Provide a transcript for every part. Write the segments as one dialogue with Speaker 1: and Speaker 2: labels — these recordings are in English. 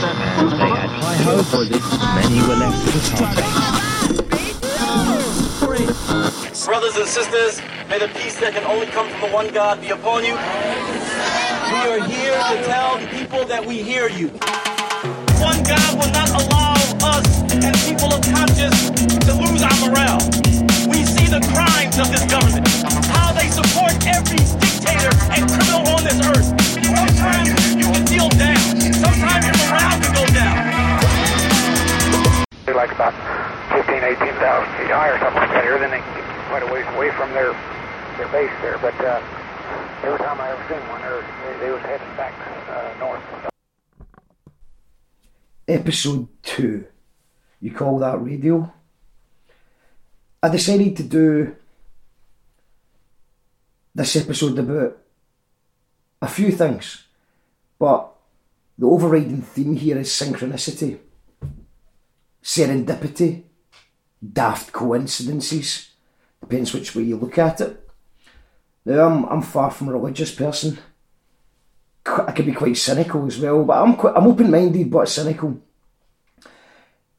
Speaker 1: they had high hope for this. Many were left heartache.
Speaker 2: Brothers and sisters, may the peace that can only come from the one God be upon you. We are here to tell the people that we hear you. One God will not allow us and people of conscience to lose our morale. We see the crimes of this government, how they support every dictator and criminal on this earth. Sometimes you can feel down. Sometimes your morale can go down.
Speaker 3: They're like about 15, 18,000 feet high or something like that here. Then they can get quite a ways away from their their base there. But uh, every time I ever seen one, they, they was heading back uh, north.
Speaker 4: episode two. You call that radio? I decided to do this episode about a few things, but the overriding theme here is synchronicity, serendipity, daft coincidences, depends which way you look at it. Now, I'm, I'm far from a religious person. I can be quite cynical as well, but I'm quite, I'm open minded but cynical,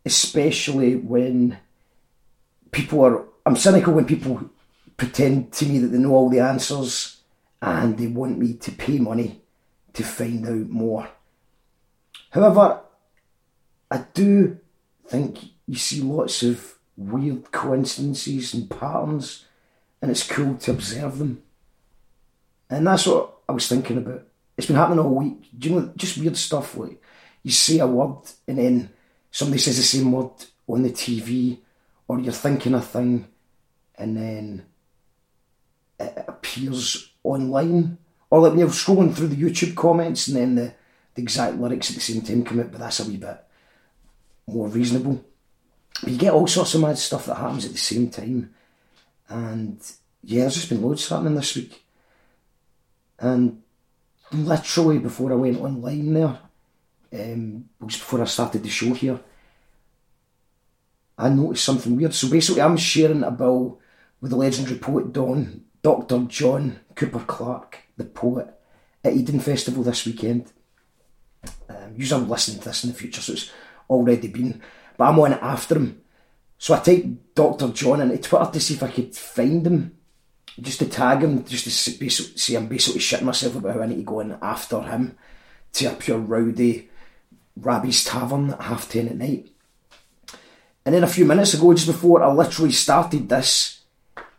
Speaker 4: especially when people are. I'm cynical when people pretend to me that they know all the answers and they want me to pay money to find out more. However, I do think you see lots of weird coincidences and patterns, and it's cool to observe them. And that's what I was thinking about. It's been happening all week. Do you know, just weird stuff like you say a word and then somebody says the same word on the TV, or you're thinking a thing and then it appears online. Or like when you're scrolling through the YouTube comments and then the, the exact lyrics at the same time come out, but that's a wee bit more reasonable. But you get all sorts of mad stuff that happens at the same time. And yeah, there's just been loads happening this week. And literally before I went online there, um, just before I started the show here, I noticed something weird. So basically, I'm sharing a bill with the legendary poet Don, Dr. John Cooper Clarke, the poet, at Eden Festival this weekend. Um, usually I'm listening to this in the future, so it's already been. But I'm on it after him. So I typed Dr. John into Twitter to see if I could find him, just to tag him, just to s- basi- say I'm basically shitting myself about how I need to go in after him to a pure rowdy Rabbie's Tavern at half ten at night. And then a few minutes ago, just before I literally started this,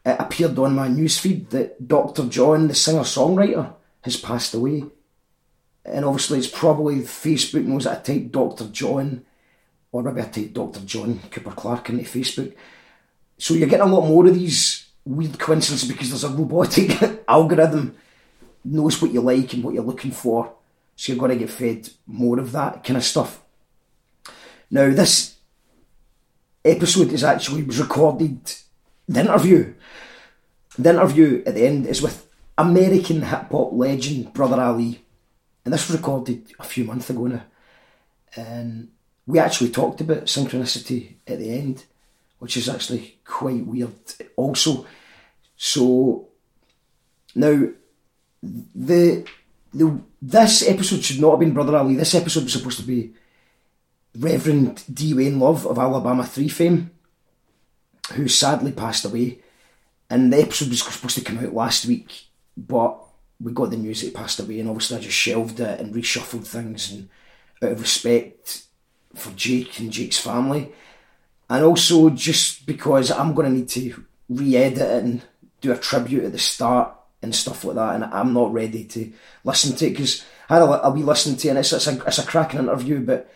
Speaker 4: it appeared on my newsfeed that Dr. John, the singer songwriter, has passed away. And obviously, it's probably Facebook knows that I typed Dr. John, or maybe I typed Dr. John Cooper Clarke into Facebook. So you're getting a lot more of these weird coincidences because there's a robotic algorithm knows what you like and what you're looking for. So you're going to get fed more of that kind of stuff. Now, this episode is actually was recorded. The interview, the interview at the end is with American hip hop legend Brother Ali, and this was recorded a few months ago now. And we actually talked about synchronicity at the end, which is actually quite weird. Also, so now the the this episode should not have been Brother Ali. This episode was supposed to be Reverend D. Wayne Love of Alabama 3 fame, who sadly passed away. And the episode was supposed to come out last week, but we got the news that he passed away, and obviously I just shelved it and reshuffled things, and out of respect for Jake and Jake's family, and also just because I'm going to need to re-edit it and do a tribute at the start and stuff like that, and I'm not ready to listen to it because I had a, a wee listen to it, and it's, it's, a, it's a cracking interview, but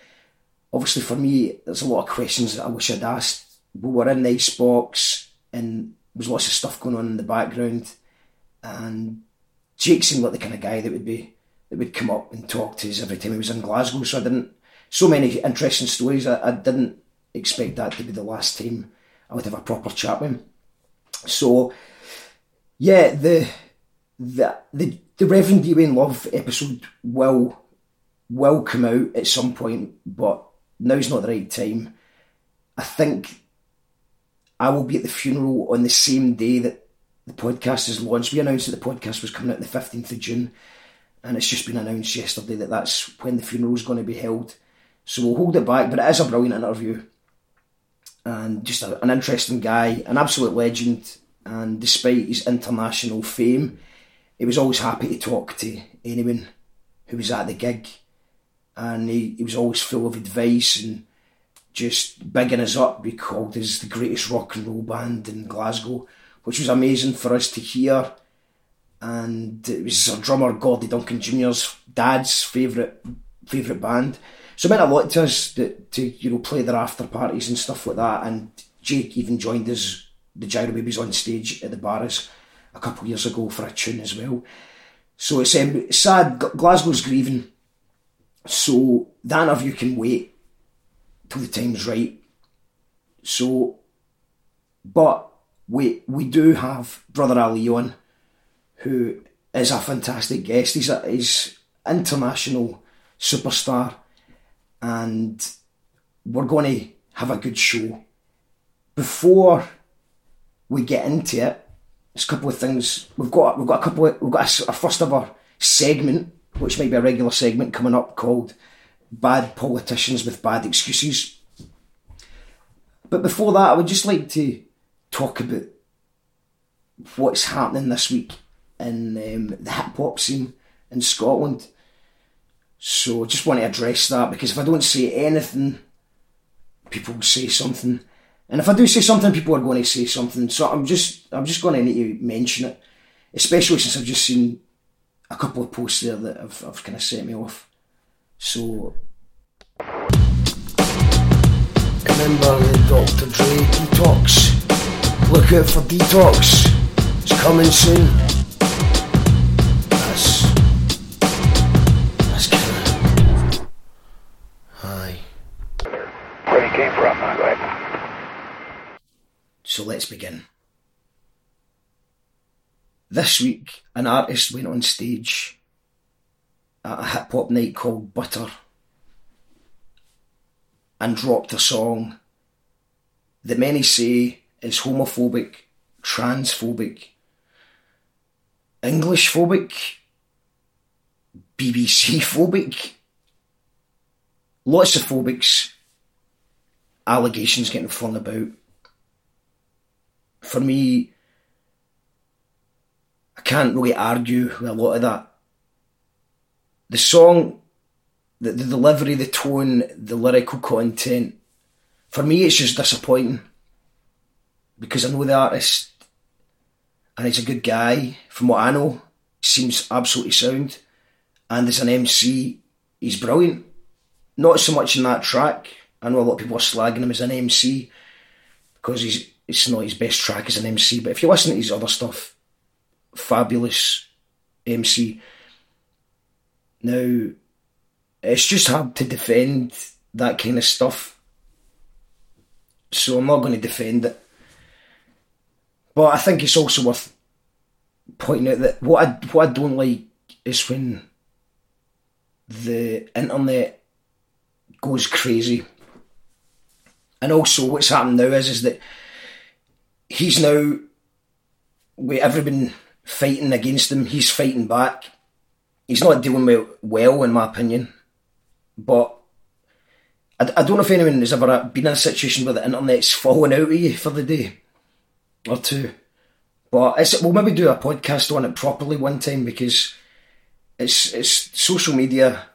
Speaker 4: obviously for me, there's a lot of questions that I wish I'd asked. We were in the icebox, and there was lots of stuff going on in the background, and Jake seemed like the kind of guy that would be that would come up and talk to us every time he was in Glasgow. So I didn't. So many interesting stories. I, I didn't expect that to be the last time I would have a proper chat with him. So, yeah, the the the, the Reverend D. Wayne Love episode will will come out at some point, but now's not the right time. I think I will be at the funeral on the same day that the podcast is launched. We announced that the podcast was coming out the 15th of June, and it's just been announced yesterday that that's when the funeral is going to be held. So we'll hold it back, but it is a brilliant interview. And just a, an interesting guy, an absolute legend. And despite his international fame, he was always happy to talk to anyone who was at the gig. And he, he was always full of advice and just bigging us up. We called us the greatest rock and roll band in Glasgow, which was amazing for us to hear. And it was our drummer Gordy Duncan Jr.'s dad's favourite favourite band. So it meant a lot to us to, to you know play their after parties and stuff like that. And Jake even joined us, the Gyro Babies, on stage at the Barras a couple of years ago for a tune as well. So it's um, sad. Glasgow's grieving, so the interview can wait till the time's right. So, but we we do have Brother Ali on, who is a fantastic guest. He's a he's international superstar, and we're going to have a good show. Before we get into it, there's a couple of things we've got. We've got a couple. Of, we've got a, our first ever segment, which might be a regular segment coming up, called "Bad Politicians with Bad Excuses." But before that, I would just like to talk about what's happening this week in um, the hip hop scene in Scotland. So I just want to address that because if I don't say anything, people will say something. And if I do say something, people are going to say something. So I'm just I'm just going to need to mention it, especially since I've just seen a couple of posts there that have, have kind of set me off. So remember the Dr. Dre detox. Look out for detox. It's coming soon. That's that's of hi.
Speaker 3: Where he came from, go ahead.
Speaker 4: So let's begin. This week, an artist went on stage at a hip hop night called Butter and dropped a song that many say is homophobic, transphobic, English phobic, BBC phobic, lots of phobics, allegations getting flung about for me, I can't really argue with a lot of that. The song, the, the delivery, the tone, the lyrical content, for me, it's just disappointing because I know the artist and he's a good guy. From what I know, seems absolutely sound, and as an MC, he's brilliant. Not so much in that track. I know a lot of people are slagging him as an MC because he's it's not his best track as an MC, but if you listen to his other stuff, fabulous MC. Now, it's just hard to defend that kind of stuff, so I'm not going to defend it. But I think it's also worth pointing out that what I what I don't like is when the internet goes crazy. And also what's happened now is is that he's now with everyone fighting against him, he's fighting back. He's not dealing with well, in my opinion. But I, I don't know if anyone has ever been in a situation where the internet's falling out of you for the day or two. But it's, we'll maybe do a podcast on it properly one time because it's it's social media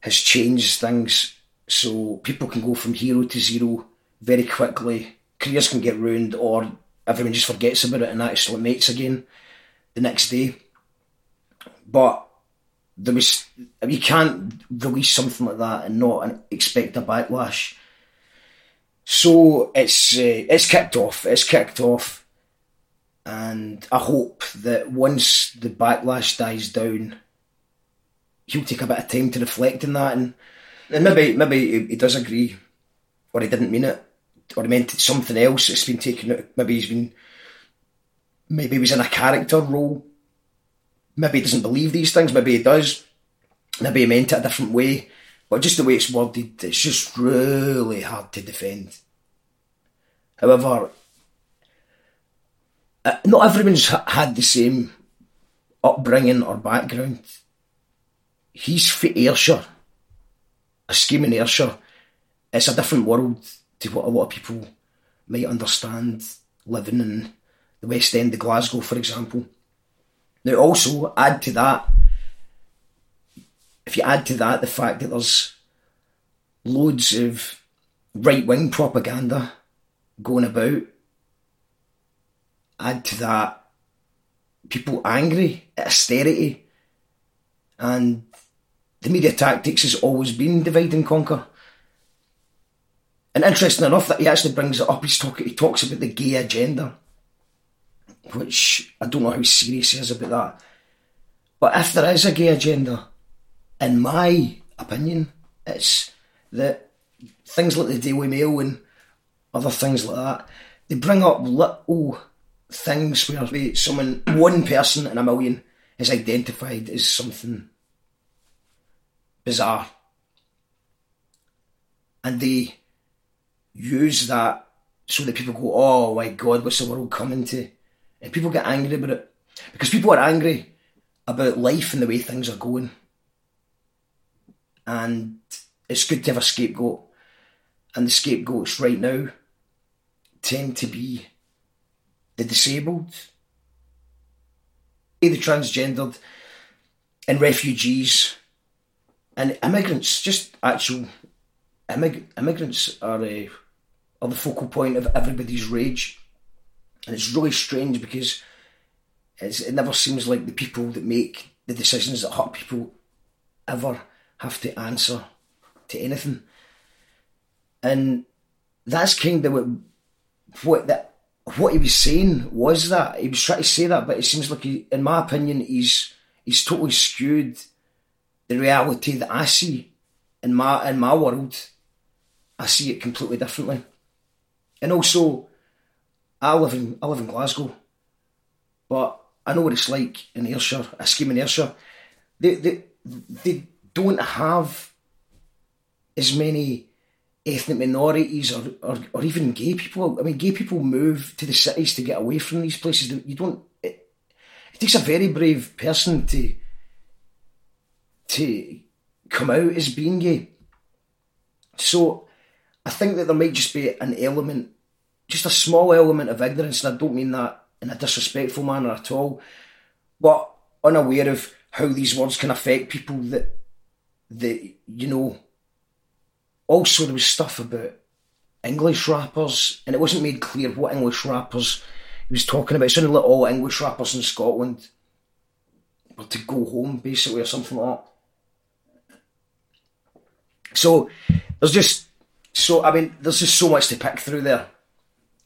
Speaker 4: has changed things so people can go from hero to zero very quickly. Careers can get ruined or everyone just forgets about it and actually mates again the next day. But there was you can't release something like that and not expect a backlash. So it's uh, it's kicked off. It's kicked off, and I hope that once the backlash dies down, he'll take a bit of time to reflect on that, and and maybe maybe he does agree, or he didn't mean it or he meant something else. It's been taken. Maybe he's been, maybe he was in a character role. Maybe he doesn't believe these things. Maybe he does. Maybe he meant it a different way. But just the way it's worded, it's just really hard to defend. However, uh, not everyone's had the same upbringing or background. He's from Ayrshire, a scheme in Ayrshire it's a different world to what a lot of people might understand living in the West End of Glasgow, for example. Now, also add to that, if you add to that the fact that there's loads of right wing propaganda going about, add to that people angry at austerity, and the media tactics has always been divide and conquer. And interesting enough that he actually brings it up, he's talk, he talks about the gay agenda, which I don't know how serious he is about that. But if there is a gay agenda, in my opinion, it's that things like the Daily Mail and other things like that, they bring up little things where someone, one person in a million, is identified as something bizarre. And they use that so that people go, oh my god, what's the world coming to? And people get angry about it. Because people are angry about life and the way things are going. And it's good to have a scapegoat. And the scapegoats right now tend to be the disabled, the transgendered, and refugees, and immigrants, just actual immig- immigrants are, uh, are the focal point of everybody's rage. And it's really strange because it never seems like the people that make the decisions that hurt people ever have to answer to anything. And that's kind of what what that what he was saying was that he was trying to say that, but it seems like he, in my opinion, he's he's totally skewed the reality that I see in my in my world. I see it completely differently, and also, I live in I live in Glasgow, but I know what it's like in Ayrshire, a scheme in Ayrshire. They they they don't have as many ethnic minorities or, or, or even gay people. I mean, gay people move to the cities to get away from these places. You don't. It, it takes a very brave person to to come out as being gay. So, I think that there might just be an element, just a small element of ignorance, and I don't mean that in a disrespectful manner at all, but unaware of how these words can affect people that that you know also, there was stuff about English rappers, and it wasn't made clear what English rappers he was talking about. It sounded like all English rappers in Scotland were to go home, basically, or something like that. So there's just so I mean, there's just so much to pick through there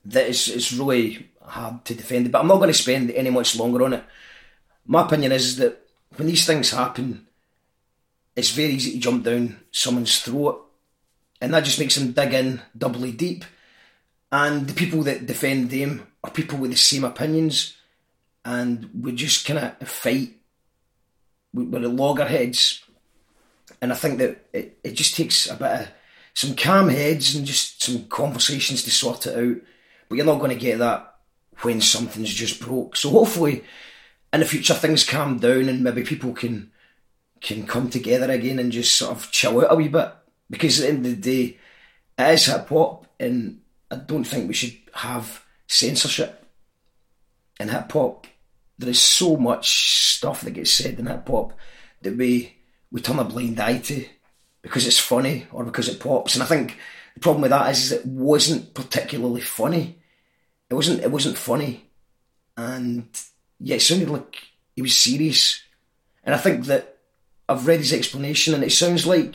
Speaker 4: that it's it's really hard to defend it. But I'm not going to spend any much longer on it. My opinion is that when these things happen, it's very easy to jump down someone's throat and that just makes them dig in doubly deep. And the people that defend them are people with the same opinions, and we just kind of fight We're the loggerheads. And I think that it, it just takes a bit of some calm heads and just some conversations to sort it out. But you're not going to get that when something's just broke. So hopefully, in the future, things calm down and maybe people can can come together again and just sort of chill out a wee bit because at the end of the day, it is hip hop, and I don't think we should have censorship in hip hop. There is so much stuff that gets said in hip hop that we we turn a blind eye to because it's funny or because it pops. And I think the problem with that is, is it wasn't particularly funny. It wasn't. It wasn't funny, and yeah, it sounded like he was serious. And I think that I've read his explanation, and it sounds like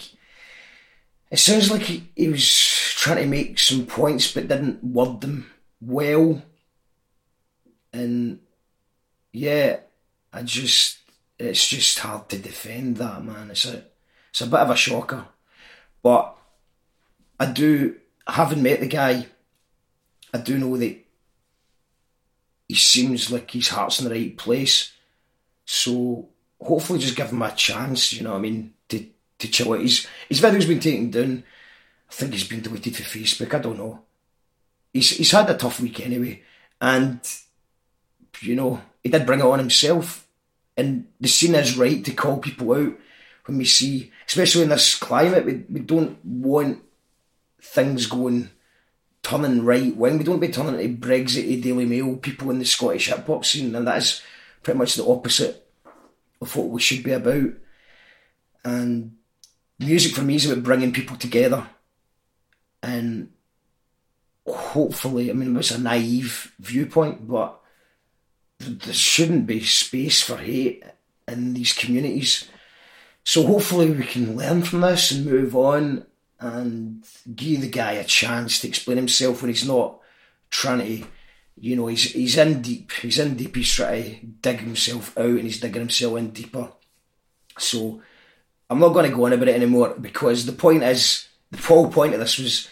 Speaker 4: it sounds like he, he was trying to make some points but didn't word them well. And yeah, I just it's just hard to defend that man. It's a it's a bit of a shocker. But I do having met the guy, I do know that he seems like his heart's in the right place. So hopefully just give him a chance, you know what I mean, to to chill out. His, his video's been taken down. I think he's been deleted for Facebook. I don't know. He's he's had a tough week anyway, and you know he did bring it on himself. And the scene is right to call people out when we see, especially in this climate, we, we don't want things going turning right wing. We don't be turning into Brexit, Daily Mail people in the Scottish hip hop scene, and that is pretty much the opposite of what we should be about. And music for me is about bringing people together, and hopefully, I mean, it's a naive viewpoint, but there shouldn't be space for hate in these communities. So hopefully we can learn from this and move on and give the guy a chance to explain himself when he's not trying to, you know, he's he's in deep. He's in deep. He's trying to dig himself out and he's digging himself in deeper. So I'm not going to go on about it anymore because the point is, the whole point of this was,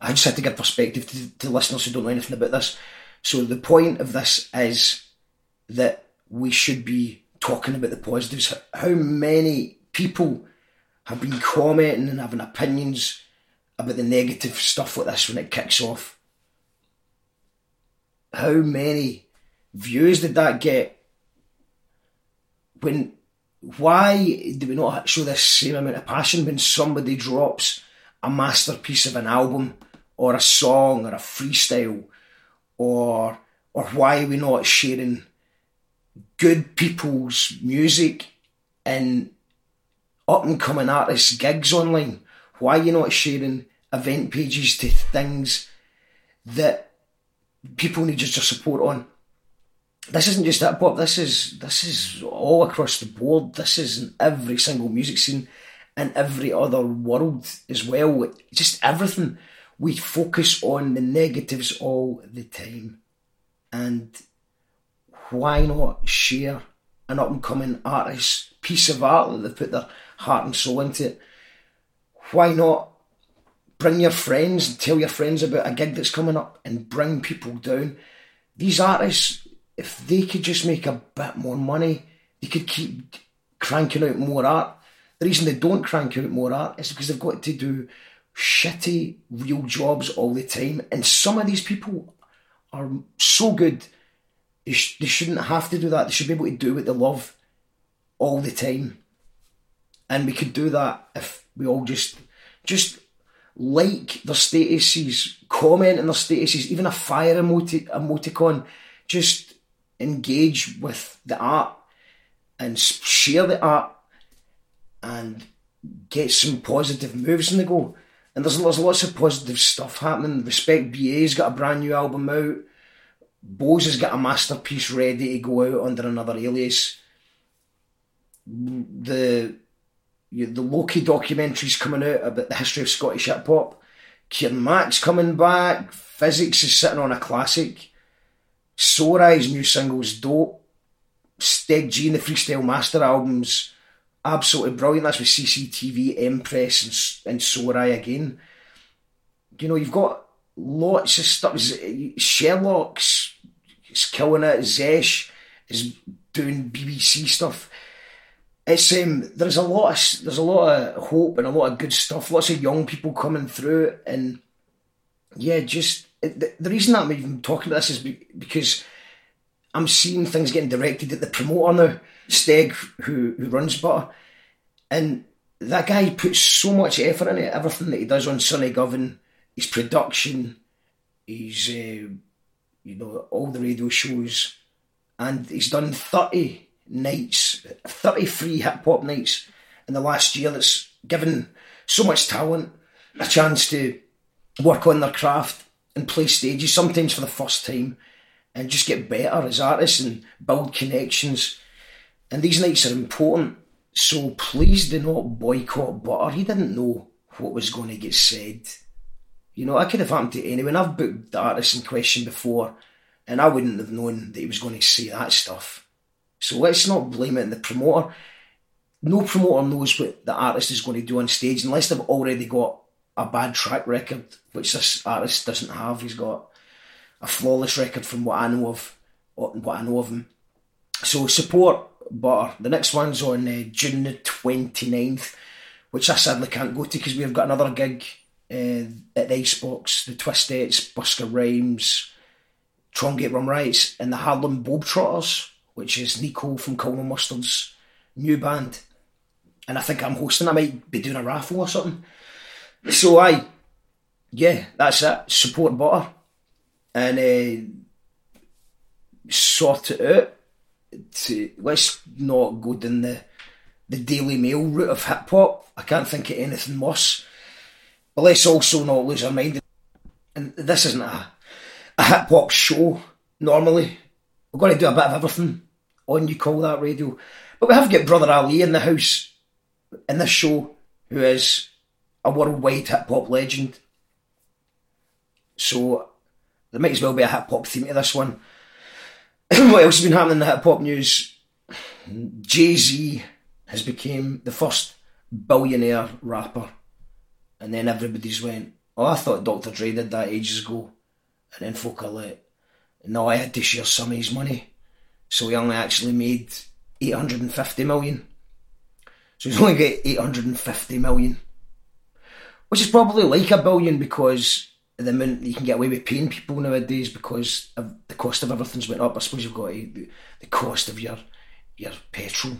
Speaker 4: I just had to give perspective to, to listeners who don't know anything about this. So the point of this is that we should be talking about the positives. How many people have been commenting and having opinions about the negative stuff like this when it kicks off. How many views did that get? When why do we not show this same amount of passion when somebody drops a masterpiece of an album or a song or a freestyle or or why are we not sharing good people's music and up and coming artists' gigs online? Why are you not sharing event pages to things that people need just your support on? This isn't just hip hop. This is this is all across the board. This is in every single music scene, and every other world as well. Just everything. We focus on the negatives all the time, and why not share an up and coming artist piece of art that they've put their heart and soul into. Why not bring your friends and tell your friends about a gig that's coming up and bring people down? These artists, if they could just make a bit more money, they could keep cranking out more art. The reason they don't crank out more art is because they've got to do shitty real jobs all the time. And some of these people are so good, they, sh- they shouldn't have to do that. They should be able to do what they love all the time and we could do that if we all just just like their statuses, comment on their statuses, even a fire emoti- emoticon, just engage with the art and share the art and get some positive moves in the go. And there's, there's lots of positive stuff happening. Respect BA's got a brand new album out. Bose has got a masterpiece ready to go out under another alias. The the Loki documentaries coming out about the history of Scottish hip hop. Kieran Mack's coming back. Physics is sitting on a classic. Sorai's new single's dope. Steg G and the Freestyle Master albums absolutely brilliant. That's with CCTV, Empress, and, and Sorai again. You know, you've got lots of stuff. Sherlock's is killing it. Zesh is doing BBC stuff it's um, there's a lot of there's a lot of hope and a lot of good stuff. Lots of young people coming through, and yeah, just the, the reason that I'm even talking about this is because I'm seeing things getting directed at the promoter now, Steg, who who runs Butter, and that guy puts so much effort into everything that he does on Sunny Govan, his production, his uh, you know all the radio shows, and he's done thirty nights, 33 hip hop nights in the last year that's given so much talent a chance to work on their craft and play stages, sometimes for the first time, and just get better as artists and build connections. And these nights are important. So please do not boycott Butter. He didn't know what was going to get said. You know, I could have happened to anyone. I've booked the artist in question before, and I wouldn't have known that he was going to say that stuff. So let's not blame it on the promoter. No promoter knows what the artist is going to do on stage unless they've already got a bad track record, which this artist doesn't have. He's got a flawless record from what I know of what I know of him. So support Butter. The next one's on uh, June the 29th, which I sadly can't go to because we've got another gig uh, at the Icebox, the Twistettes, Busker Rhymes, Trongate Rum Rights, and the Harlem Bob Trotters which is Nico from Colonel Mustard's new band. And I think I'm hosting. I might be doing a raffle or something. So I, yeah, that's it. Support butter and uh, sort it out. To, let's not go down the the Daily Mail route of hip hop. I can't think of anything worse. But let's also not lose our mind. And this isn't a, a hip hop show normally. We're going to do a bit of everything on You Call That Radio. But we have got Brother Ali in the house in this show, who is a worldwide hip hop legend. So there might as well be a hip hop theme to this one. what else has been happening in the hip hop news? Jay Z has become the first billionaire rapper, and then everybody's went, "Oh, I thought Dr. Dre did that ages ago," and then folk are like, "No, I had to share some of his money," so he only actually made eight hundred and fifty million. So he's only got eight hundred and fifty million, which is probably like a billion because the amount you can get away with paying people nowadays because of the cost of everything's went up. I suppose you've got the, the cost of your your petrol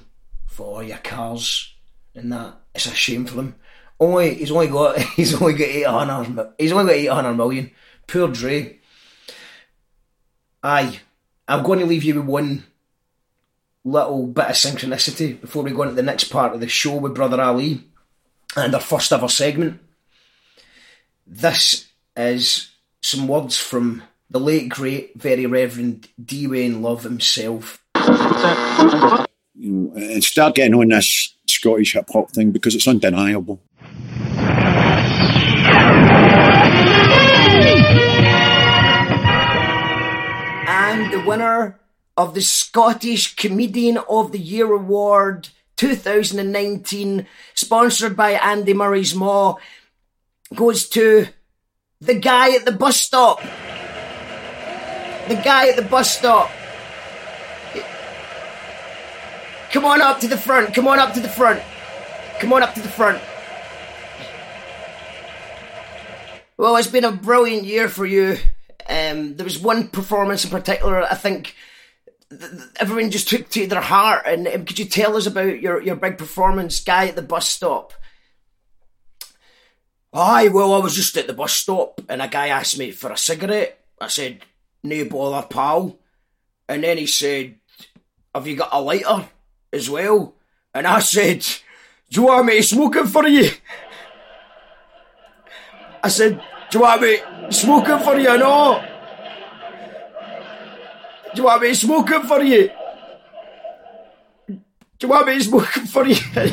Speaker 4: for your cars and that. It's a shame for them. Only he's only got he's only got eight hundred he's only got eight hundred million. Poor Dre. Aye, I'm going to leave you with one little bit of synchronicity before we go into the next part of the show with Brother Ali and our first ever segment. This is some words from the late, great, very Reverend D. Wayne Love himself.
Speaker 5: And start getting on this Scottish hip hop thing because it's undeniable.
Speaker 4: And the winner of the Scottish Comedian of the Year Award 2019, sponsored by Andy Murray's Maw, goes to the guy at the bus stop. The guy at the bus stop. Come on up to the front. Come on up to the front. Come on up to the front. Well, it's been a brilliant year for you. Um, there was one performance in particular, I think everyone just took to their heart. And um, could you tell us about your, your big performance, guy at the bus stop? Aye, well, I was just at the bus stop and a guy asked me for a cigarette. I said, no bother, pal. And then he said, have you got a lighter as well? And I said, do you want me it for you? I said, do you want me it for you? No. Do you want me it for you? Do you want me it for you? the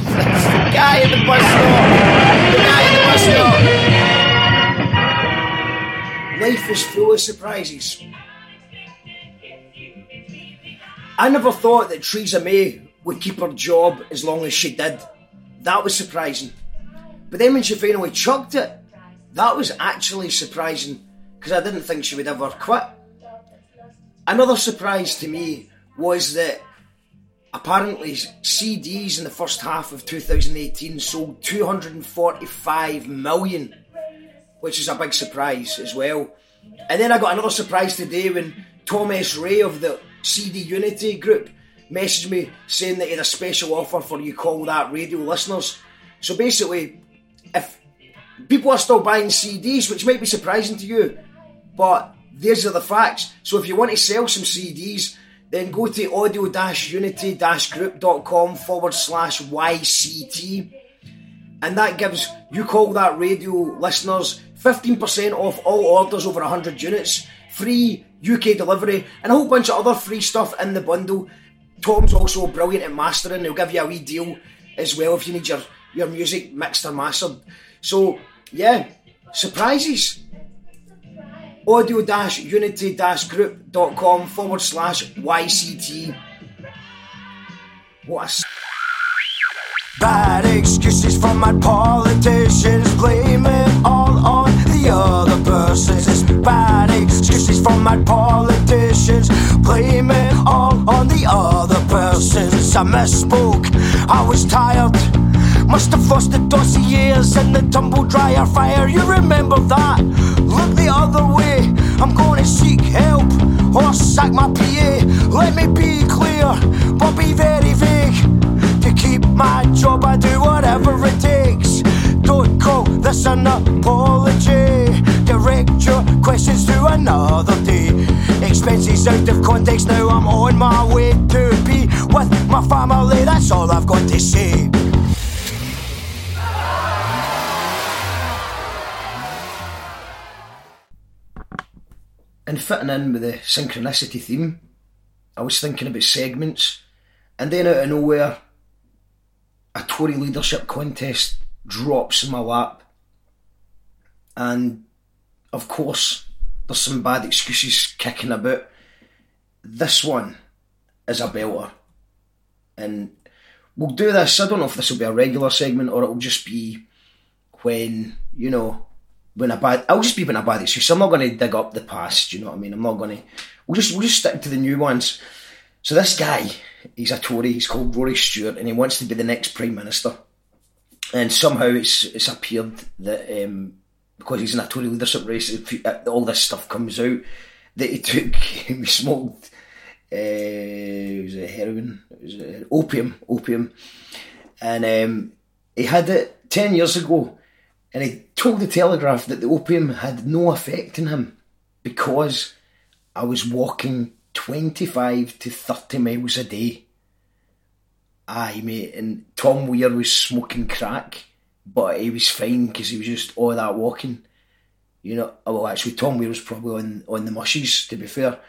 Speaker 4: guy at the bus stop. Life is full of surprises. I never thought that Theresa May would keep her job as long as she did. That was surprising. But then when she finally chucked it, that was actually surprising because I didn't think she would ever quit. Another surprise to me was that apparently CDs in the first half of 2018 sold 245 million, which is a big surprise as well. And then I got another surprise today when Thomas Ray of the CD Unity group messaged me saying that he had a special offer for you call that radio listeners. So basically, if people are still buying CDs, which might be surprising to you, but these are the facts. So if you want to sell some CDs, then go to audio-unity-group.com forward slash YCT. And that gives You Call That Radio listeners 15% off all orders over 100 units, free UK delivery, and a whole bunch of other free stuff in the bundle. Tom's also brilliant at mastering, he'll give you a wee deal as well if you need your, your music mixed or mastered. So, yeah, surprises audio-unity-group.com forward slash YCT. What a
Speaker 6: Bad excuses from my politicians, blame it all on the other persons. It's bad excuses from my politicians, blame it all on the other persons. I misspoke, I was tired. Must have lost the dossiers in the tumble dryer fire. You remember that? Look the other way. I'm gonna seek help or sack my PA. Let me be clear, but be very vague. To keep my job, I do whatever it takes. Don't call this an apology. Direct your questions to another day. Expenses out of context, now I'm on my way to be with my family. That's all I've got to say.
Speaker 4: And fitting in with the synchronicity theme, I was thinking about segments, and then out of nowhere, a Tory leadership contest drops in my lap. And of course, there's some bad excuses kicking about. This one is a belter. And we'll do this. I don't know if this will be a regular segment or it'll just be when, you know, when a bad I'll just be when a bad excuse. So I'm not gonna dig up the past, you know what I mean? I'm not gonna we'll just we'll just stick to the new ones. So this guy, he's a Tory, he's called Rory Stewart and he wants to be the next Prime Minister. And somehow it's it's appeared that um, because he's in a Tory leadership race, all this stuff comes out that he took, he smoked, uh, was it heroin? Was it opium? Opium, and um, he had it ten years ago, and he told the Telegraph that the opium had no effect on him because I was walking twenty-five to thirty miles a day. Aye, mate, and Tom Weir was smoking crack but he was fine because he was just all that walking. You know, oh, well, actually, Tom Weir was probably on, on the mushies, to be fair.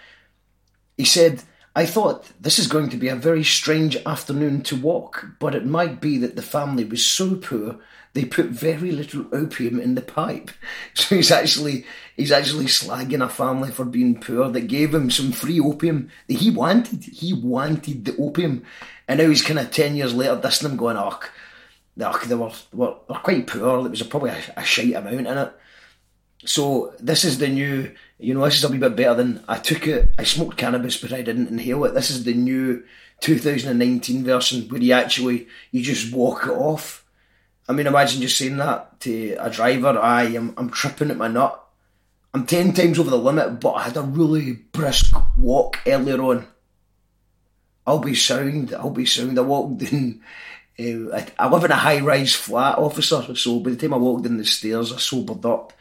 Speaker 4: He said, I thought this is going to be a very strange afternoon to walk, but it might be that the family was so poor they put very little opium in the pipe. So he's actually he's actually slagging a family for being poor that gave him some free opium that he wanted. He wanted the opium. And now he's kind of 10 years later dissing him going, oh, they were, were, were quite poor. There was probably a, a shite amount in it. So this is the new, you know, this is a wee bit better than I took it. I smoked cannabis, but I didn't inhale it. This is the new 2019 version where you actually you just walk it off. I mean, imagine just saying that to a driver. I am I'm tripping at my nut. I'm ten times over the limit, but I had a really brisk walk earlier on. I'll be sound. I'll be sound. I walked in uh, I, I, live in a high rise flat, officer, so by the time I walked in the stairs, I sobered up.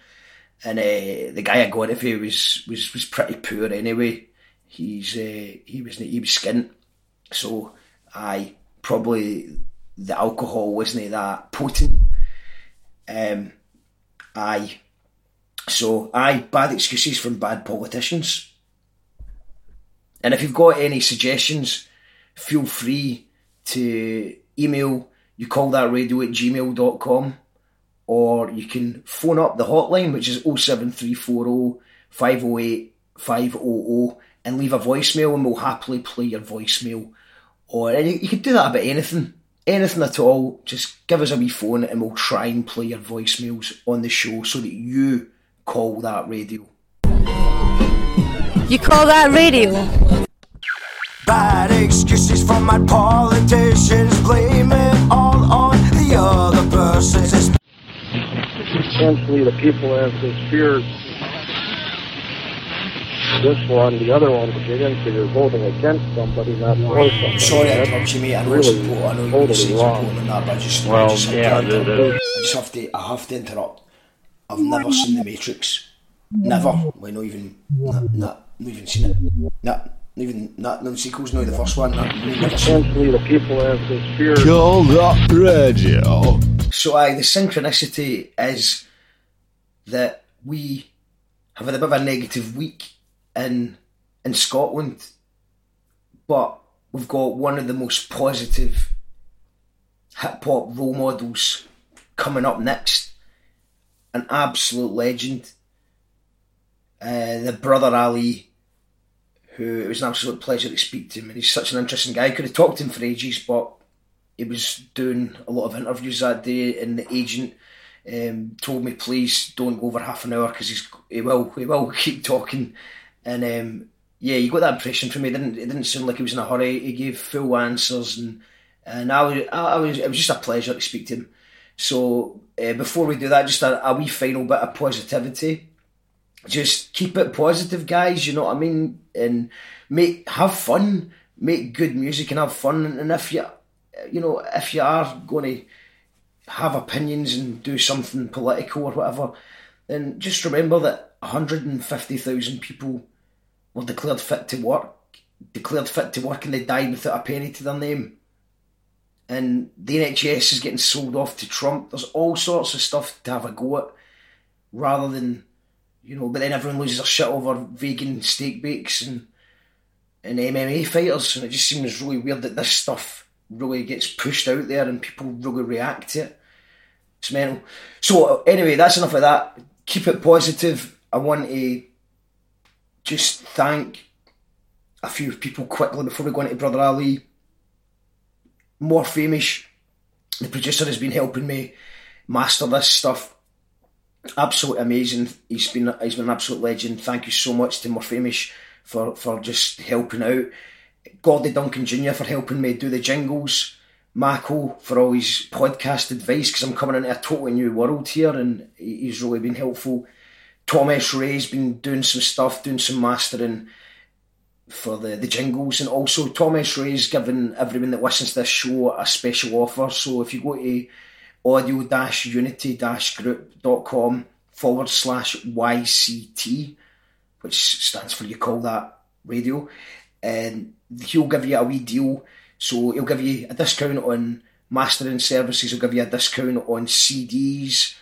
Speaker 4: And uh, the guy I got it for was, was, was pretty poor anyway. He's uh, he was he was skint, so I probably the alcohol wasn't that potent. Um, aye, so aye, bad excuses from bad politicians. And if you've got any suggestions, feel free to email you call that radio at gmail.com or you can phone up the hotline which is 07340 508 500 and leave a voicemail and we'll happily play your voicemail or you, you could do that about anything anything at all just give us a wee phone and we'll try and play your voicemails on the show so that you call that radio
Speaker 7: you call that radio
Speaker 6: Bad excuses from my politicians, blame it all on the other persons.
Speaker 8: Essentially, the people have this fear. This one, the other one, to get into, you're voting against somebody, not for somebody.
Speaker 4: Sorry, I interrupt you, mate. I know
Speaker 8: really
Speaker 4: it's important. I know
Speaker 8: totally
Speaker 4: you say it's
Speaker 8: wrong.
Speaker 4: important and that, but I just,
Speaker 1: Well,
Speaker 4: I just,
Speaker 1: yeah,
Speaker 4: I, can't
Speaker 1: the- the-
Speaker 4: I just have to. I have to interrupt. I've never seen the Matrix. Never. Well, not even. Not, not, not even seen it. Not, not even. Not no sequels. No, the first one. Not, never seen. it.
Speaker 8: Essentially, the people have this fear.
Speaker 9: Call that radio.
Speaker 4: So, aye, the synchronicity is that we have had a bit of a negative week in in Scotland, but we've got one of the most positive hip hop role models coming up next. An absolute legend. Uh, the brother Ali, who it was an absolute pleasure to speak to him, and he's such an interesting guy. I could have talked to him for ages, but he was doing a lot of interviews that day, and the agent um, told me, please don't go over half an hour because he will he will keep talking, and um, yeah, you got that impression from me. It didn't it didn't sound like he was in a hurry. He gave full answers, and and I was I, was it was just a pleasure to speak to him. So uh, before we do that, just a, a wee final bit of positivity. Just keep it positive, guys. You know what I mean, and make have fun, make good music, and have fun. And if you, you know, if you are going to have opinions and do something political or whatever, then just remember that 150,000 people were declared fit to work, declared fit to work, and they died without a penny to their name. And the NHS is getting sold off to Trump. There's all sorts of stuff to have a go at, rather than, you know. But then everyone loses their shit over vegan steak bakes and and MMA fighters, and it just seems really weird that this stuff really gets pushed out there and people really react to it. It's mental. So anyway, that's enough of that. Keep it positive. I want to just thank a few people quickly before we go into Brother Ali. Morphamish, the producer has been helping me master this stuff. Absolutely amazing. He's been he's been an absolute legend. Thank you so much to Morphamish for, for just helping out. Gordie Duncan Jr. for helping me do the jingles. Mako for all his podcast advice because I'm coming into a totally new world here and he's really been helpful. Tom S. Ray's been doing some stuff, doing some mastering for the, the jingles and also Tom S. Ray's given everyone that listens to this show a special offer. So if you go to audio-unity-group.com forward slash YCT, which stands for you call that radio, and he'll give you a wee deal. So he'll give you a discount on mastering services, he'll give you a discount on CDs,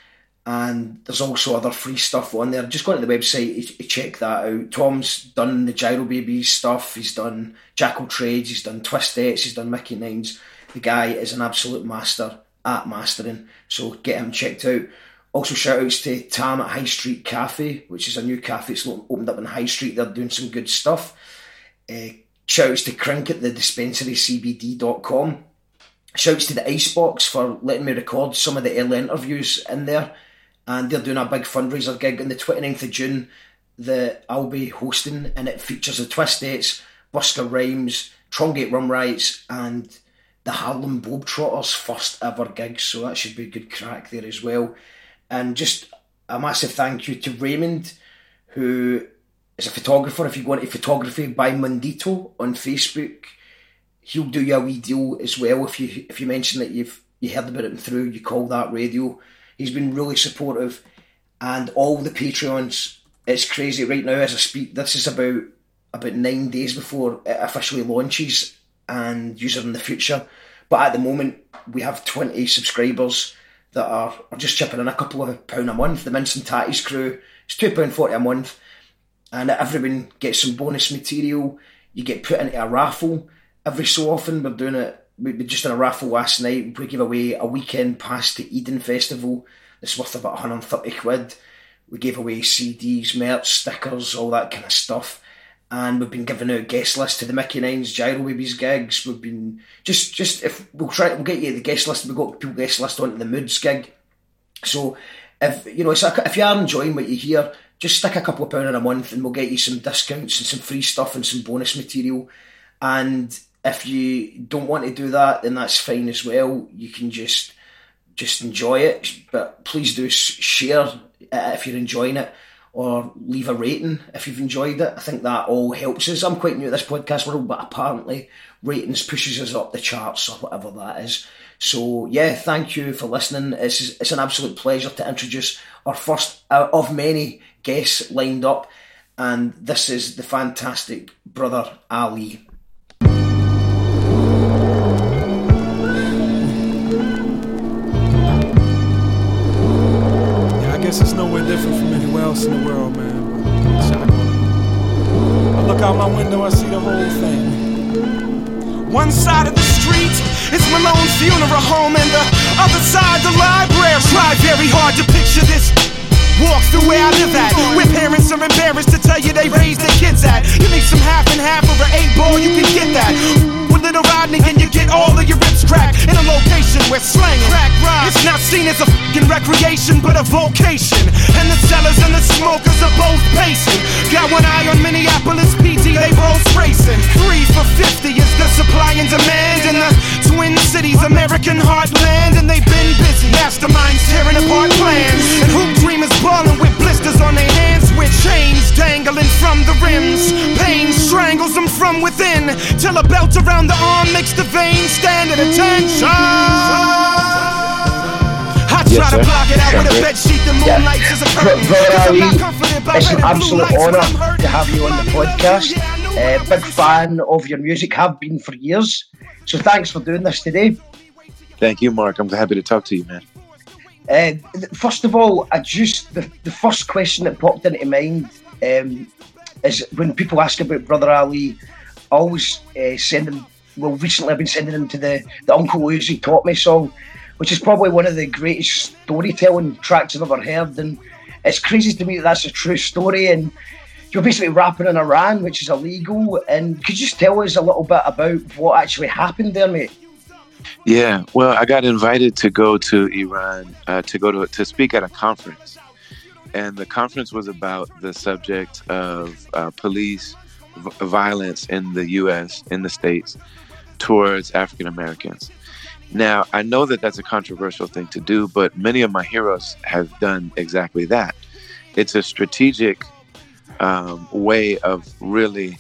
Speaker 4: and there's also other free stuff on there. Just go to the website, check that out. Tom's done the Gyro Babies stuff, he's done Jackal Trades, he's done Twistettes, he's done Mickey Nines. The guy is an absolute master at mastering, so get him checked out. Also, shout outs to Tam at High Street Cafe, which is a new cafe that's opened up in High Street. They're doing some good stuff. Uh, shout outs to Crink at the dispensarycbd.com. Shout outs to the Icebox for letting me record some of the early interviews in there. And they're doing a big fundraiser gig on the 29th of June that I'll be hosting, and it features the Twistettes, Busker Rhymes, Trongate Rum Rights, and the Harlem Globetrotters' first ever gig. So that should be a good crack there as well. And just a massive thank you to Raymond, who is a photographer. If you go into photography by Mundito on Facebook, he'll do you a wee deal as well. If you if you mention that you've you heard about it through, you call that radio. He's been really supportive, and all the Patreons. It's crazy right now as I speak. This is about about nine days before it officially launches and use it in the future. But at the moment, we have 20 subscribers that are, are just chipping in a couple of pound a month. The Mince and Tatties crew, it's £2.40 a month, and everyone gets some bonus material. You get put into a raffle every so often. We're doing it, we just did a raffle last night. We gave away a weekend pass to Eden Festival. It's worth about 130 quid. We gave away CDs, merch, stickers, all that kind of stuff and we've been giving out guest lists to the Mickey Nines, Gyro Babies gigs. We've been just just if we'll try we'll get you the guest list. We've got people guest list onto the Moods gig. So if you know if you are enjoying what you hear, just stick a couple of pound in a month, and we'll get you some discounts and some free stuff and some bonus material. And if you don't want to do that, then that's fine as well. You can just just enjoy it, but please do share if you're enjoying it or leave a rating if you've enjoyed it. I think that all helps us. I'm quite new to this podcast world, but apparently ratings pushes us up the charts or whatever that is. So yeah, thank you for listening. It's it's an absolute pleasure to introduce our first uh, of many guests lined up, and this is the fantastic brother Ali.
Speaker 7: Guess it's nowhere different from anywhere else in the world, man. I look out my window, I see the whole thing. One side of the street is Malone's funeral home, and the other side, the library. Try very hard to picture this walks the way I live at. Where parents are embarrassed to tell you they raised their kids at. You need some half and half or an eight ball, you can get that little Rodney and you get all of your ribs cracked in a location where slang crack rhymes. It's not seen as a fucking recreation, but a vocation. And the sellers and the smokers are both pacing. Got one eye on Minneapolis PD, they both racing. Three for 50 is the supply and demand in the Twin Cities, American heartland. And they've been busy, masterminds tearing apart plans. And hoop dreamers balling with blisters on their hands with chains dangling from the rims. Pain strangles them from within till a belt around the arm makes the vein stand at attention. I try to block it out with a bed sheet that moonlights as a curtain.
Speaker 4: Brother
Speaker 7: 'Cause
Speaker 4: Ali,
Speaker 7: not comforted by
Speaker 4: it's an absolute
Speaker 7: lights when I'm
Speaker 4: honour to have you on the podcast. Uh, big fan of your music, have been for years. So thanks for doing this today.
Speaker 10: Thank you, Mark. I'm happy to talk to you, man.
Speaker 4: Uh, first of all, I just the, the first question that popped into mind um, is when people ask about Brother Ali, I always uh, send them. Well, recently I've been sending him to the the Uncle Usi Taught Me song, which is probably one of the greatest storytelling tracks I've ever heard, and it's crazy to me that that's a true story. And you're basically rapping in Iran, which is illegal. And could you just tell us a little bit about what actually happened there, mate?
Speaker 10: Yeah, well, I got invited to go to Iran uh, to go to to speak at a conference, and the conference was about the subject of uh, police v- violence in the U.S. in the states towards African Americans. Now, I know that that's a controversial thing to do, but many of my heroes have done exactly that. It's a strategic um, way of really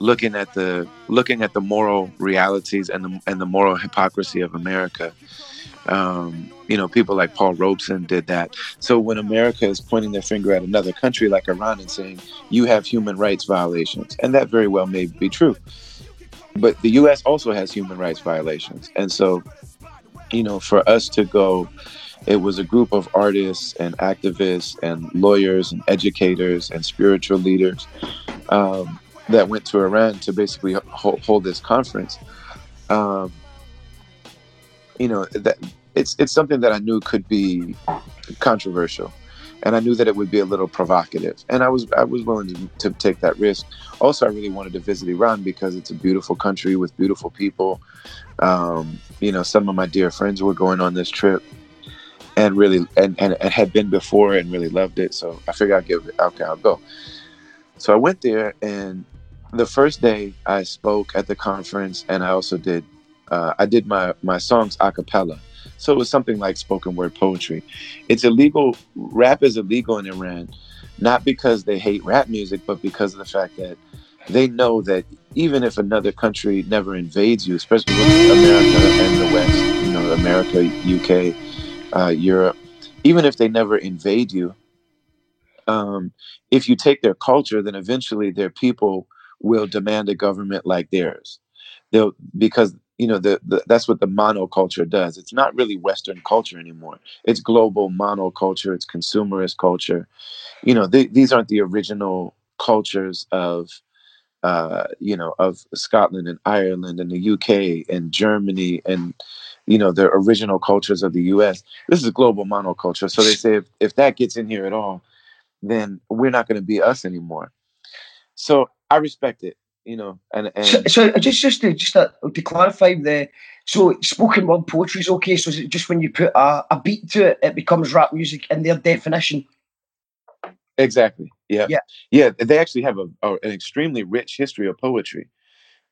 Speaker 10: looking at the looking at the moral realities and the and the moral hypocrisy of America. Um, you know, people like Paul Robeson did that. So when America is pointing their finger at another country like Iran and saying you have human rights violations, and that very well may be true, but the U.S. also has human rights violations, and so you know, for us to go it was a group of artists and activists and lawyers and educators and spiritual leaders um, that went to Iran to basically hold, hold this conference. Um, you know that it's it's something that I knew could be controversial, and I knew that it would be a little provocative, and I was I was willing to, to take that risk. Also, I really wanted to visit Iran because it's a beautiful country with beautiful people. Um, you know, some of my dear friends were going on this trip and really and, and, and had been before and really loved it. So I figured I'd give it okay, I'll go. So I went there and the first day I spoke at the conference and I also did uh, I did my my songs a cappella. So it was something like spoken word poetry. It's illegal rap is illegal in Iran, not because they hate rap music, but because of the fact that they know that even if another country never invades you, especially America and the West, you know, America, UK, uh, Europe, even if they never invade you, um, if you take their culture, then eventually their people will demand a government like theirs. They'll because you know the, the that's what the monoculture does. It's not really Western culture anymore. It's global monoculture. It's consumerist culture. You know th- these aren't the original cultures of uh, you know of Scotland and Ireland and the UK and Germany and you know the original cultures of the US. This is global monoculture. So they say if, if that gets in here at all, then we're not going to be us anymore. So I respect it, you know, and, and
Speaker 4: So, so just just to just to, to clarify the so spoken word poetry is okay. So is it just when you put a, a beat to it, it becomes rap music in their definition?
Speaker 10: Exactly. Yeah.
Speaker 4: Yeah.
Speaker 10: Yeah. They actually have a, a an extremely rich history of poetry.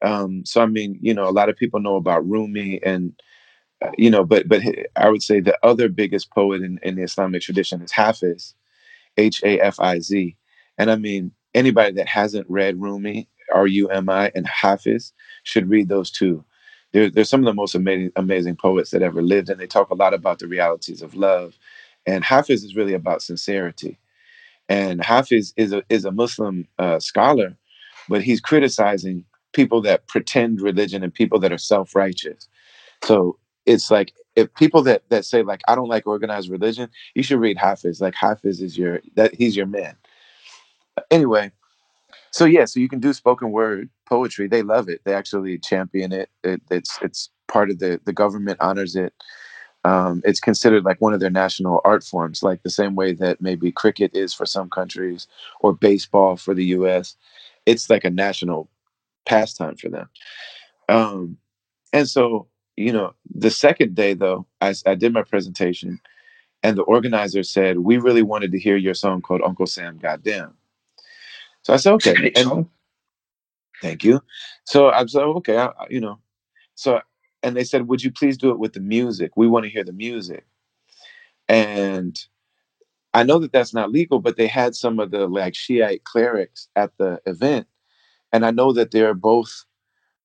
Speaker 10: Um, so I mean, you know, a lot of people know about Rumi and uh, you know, but but I would say the other biggest poet in, in the Islamic tradition is Hafiz, H A F I Z. And I mean, anybody that hasn't read Rumi, R U M I, and Hafiz should read those two. They're, they're some of the most amazing, amazing poets that ever lived, and they talk a lot about the realities of love. And Hafiz is really about sincerity. And Hafiz is a, is a Muslim uh, scholar, but he's criticizing people that pretend religion and people that are self righteous. So it's like if people that that say like I don't like organized religion, you should read Hafiz. Like Hafiz is your that he's your man. Anyway, so yeah, so you can do spoken word poetry. They love it. They actually champion it. it it's it's part of the the government honors it. Um, it's considered like one of their national art forms, like the same way that maybe cricket is for some countries or baseball for the U.S. It's like a national pastime for them. Um, and so, you know, the second day though, I did my presentation, and the organizer said we really wanted to hear your song called Uncle Sam Goddamn. So I said, okay, and thank you. So I said, okay, I, you know, so and they said, would you please do it with the music? We want to hear the music. And I know that that's not legal, but they had some of the like Shiite clerics at the event, and I know that they're both